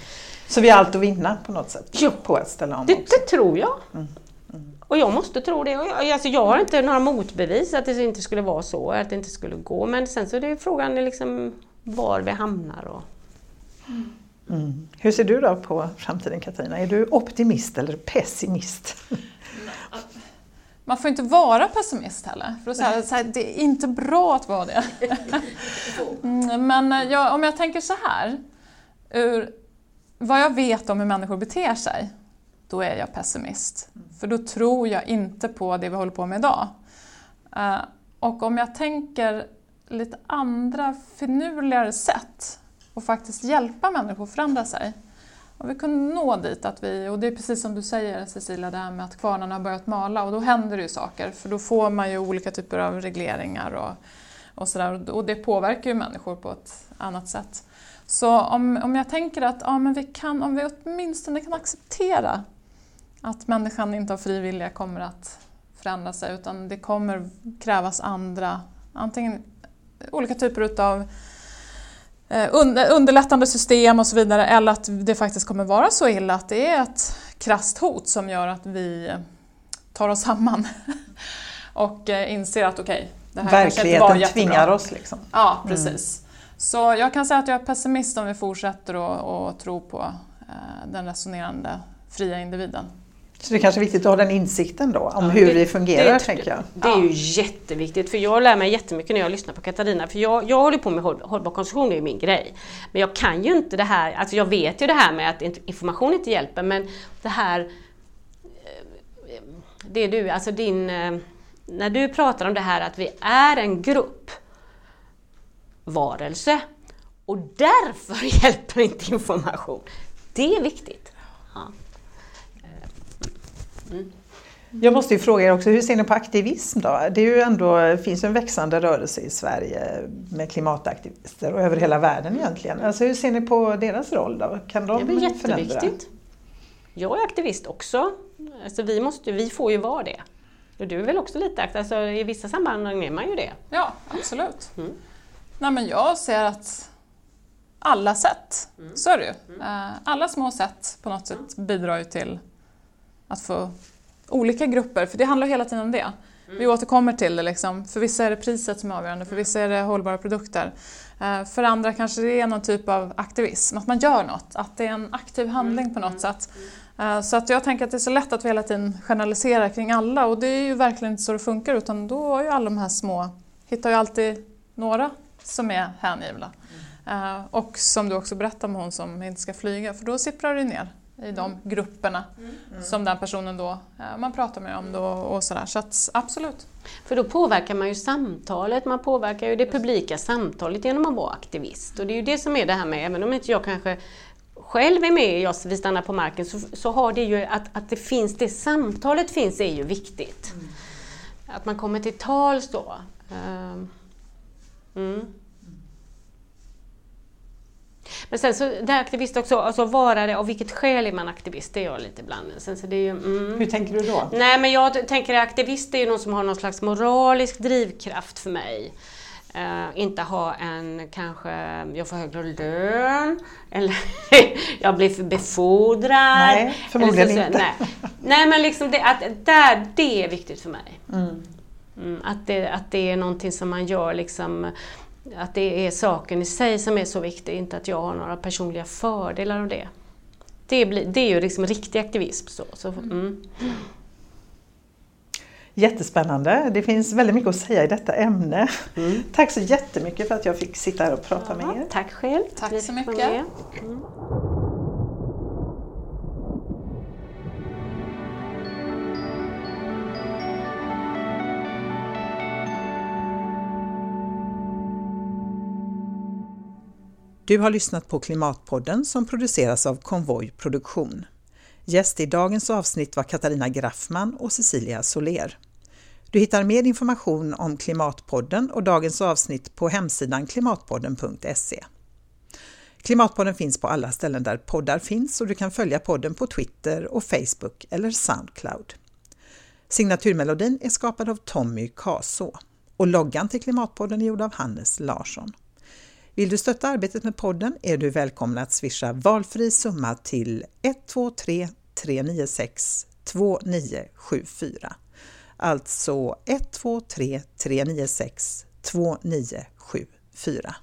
Så vi har allt att vinna på något sätt jo, på att ställa om det, det tror jag. Mm. Mm. Och jag måste tro det. Alltså jag har inte några motbevis att det inte skulle vara så, att det inte skulle gå. Men sen så är det frågan liksom var vi hamnar. Och... Mm. Hur ser du då på framtiden Katarina? Är du optimist eller pessimist? Man får inte vara pessimist heller. För att säga, så här, det är inte bra att vara det. Mm, men eh, jag, om jag tänker så här. Ur vad jag vet om hur människor beter sig, då är jag pessimist. För då tror jag inte på det vi håller på med idag. Eh, och om jag tänker lite andra finurligare sätt att faktiskt hjälpa människor att förändra sig. Och vi kunde nå dit att vi, och det är precis som du säger Cecilia, det här med att kvarnarna har börjat mala och då händer det ju saker för då får man ju olika typer av regleringar och, och sådär och det påverkar ju människor på ett annat sätt. Så om, om jag tänker att ja, men vi kan, om vi åtminstone kan acceptera att människan inte av fri vilja kommer att förändra sig utan det kommer krävas andra, antingen olika typer av eh, underlättande system och så vidare eller att det faktiskt kommer vara så illa att det är ett krasst hot som gör att vi tar oss samman och eh, inser att okej, okay, det här Verkligheten kanske inte var tvingar oss liksom. Ja, mm. precis. Mm. Så jag kan säga att jag är pessimist om vi fortsätter att tro på eh, den resonerande fria individen. Så det är kanske är viktigt att ha den insikten då om ja, hur det, vi fungerar, det, tänker jag. Det är ju jätteviktigt, för jag lär mig jättemycket när jag lyssnar på Katarina, för jag, jag håller på med håll, hållbar konsumtion, det är min grej. Men jag kan ju inte det här, alltså jag vet ju det här med att information inte hjälper, men det här, eh, det du, alltså din, eh, när du pratar om det här att vi är en grupp varelse och därför hjälper inte information. Det är viktigt. Ja. Mm. Jag måste ju fråga er också, hur ser ni på aktivism då? Det är ju ändå, finns en växande rörelse i Sverige med klimataktivister och över hela världen egentligen. Alltså hur ser ni på deras roll då? Kan de det är jätteviktigt. Förändra? Jag är aktivist också. Alltså vi, måste, vi får ju vara det. Och du är väl också lite aktiv? Alltså, I vissa sammanhang är man ju det. Ja, absolut. Mm. Nej, men jag ser att alla sätt, mm. så är det ju. Mm. Eh, alla små sätt på något sätt bidrar ju till att få olika grupper, för det handlar hela tiden om det. Mm. Vi återkommer till det. Liksom. För vissa är det priset som är avgörande, för vissa är det hållbara produkter. Eh, för andra kanske det är någon typ av aktivism, att man gör något, att det är en aktiv handling på något mm. sätt. Eh, så att jag tänker att det är så lätt att vi hela tiden generaliserar kring alla och det är ju verkligen inte så det funkar utan då är ju alla de här små, hittar ju alltid några som är hängivna. Mm. Och som du också berättade om hon som inte ska flyga, för då sipprar det ner i de grupperna mm. som den personen då, man pratar med om då och sådär. Så att, absolut. För då påverkar man ju samtalet, man påverkar ju det publika samtalet genom att vara aktivist. Och det är ju det som är det här med, även om inte jag kanske själv är med i oss, Vi stannar på marken, så, så har det ju att, att det finns, det samtalet finns är ju viktigt. Mm. Att man kommer till tals då. Ehm, mm. Men sen så, det här aktivist också, alltså vara det, av vilket skäl är man aktivist? Det är jag lite ibland. Sen så det är ju, mm. Hur tänker du då? Nej men jag tänker att aktivist är ju någon som har någon slags moralisk drivkraft för mig. Uh, inte ha en kanske, jag får högre lön, eller jag blir befordrad. Nej, förmodligen så, inte. Nej. nej. men liksom det, att, där, det är viktigt för mig. Mm. Mm, att, det, att det är någonting som man gör liksom att det är saken i sig som är så viktig, inte att jag har några personliga fördelar av det. Det, blir, det är ju liksom riktig aktivism. Så, så mm. Jättespännande. Det finns väldigt mycket att säga i detta ämne. Mm. Tack så jättemycket för att jag fick sitta här och prata ja, med er. Tack själv. Tack så mycket. Du har lyssnat på Klimatpodden som produceras av Konvoj Produktion. Gäst i dagens avsnitt var Katarina Graffman och Cecilia Soler. Du hittar mer information om Klimatpodden och dagens avsnitt på hemsidan klimatpodden.se. Klimatpodden finns på alla ställen där poddar finns och du kan följa podden på Twitter och Facebook eller Soundcloud. Signaturmelodin är skapad av Tommy Kaso och loggan till Klimatpodden är gjord av Hannes Larsson. Vill du stötta arbetet med podden är du välkommen att swisha valfri summa till 123 396 2974. Alltså 123 396 2974.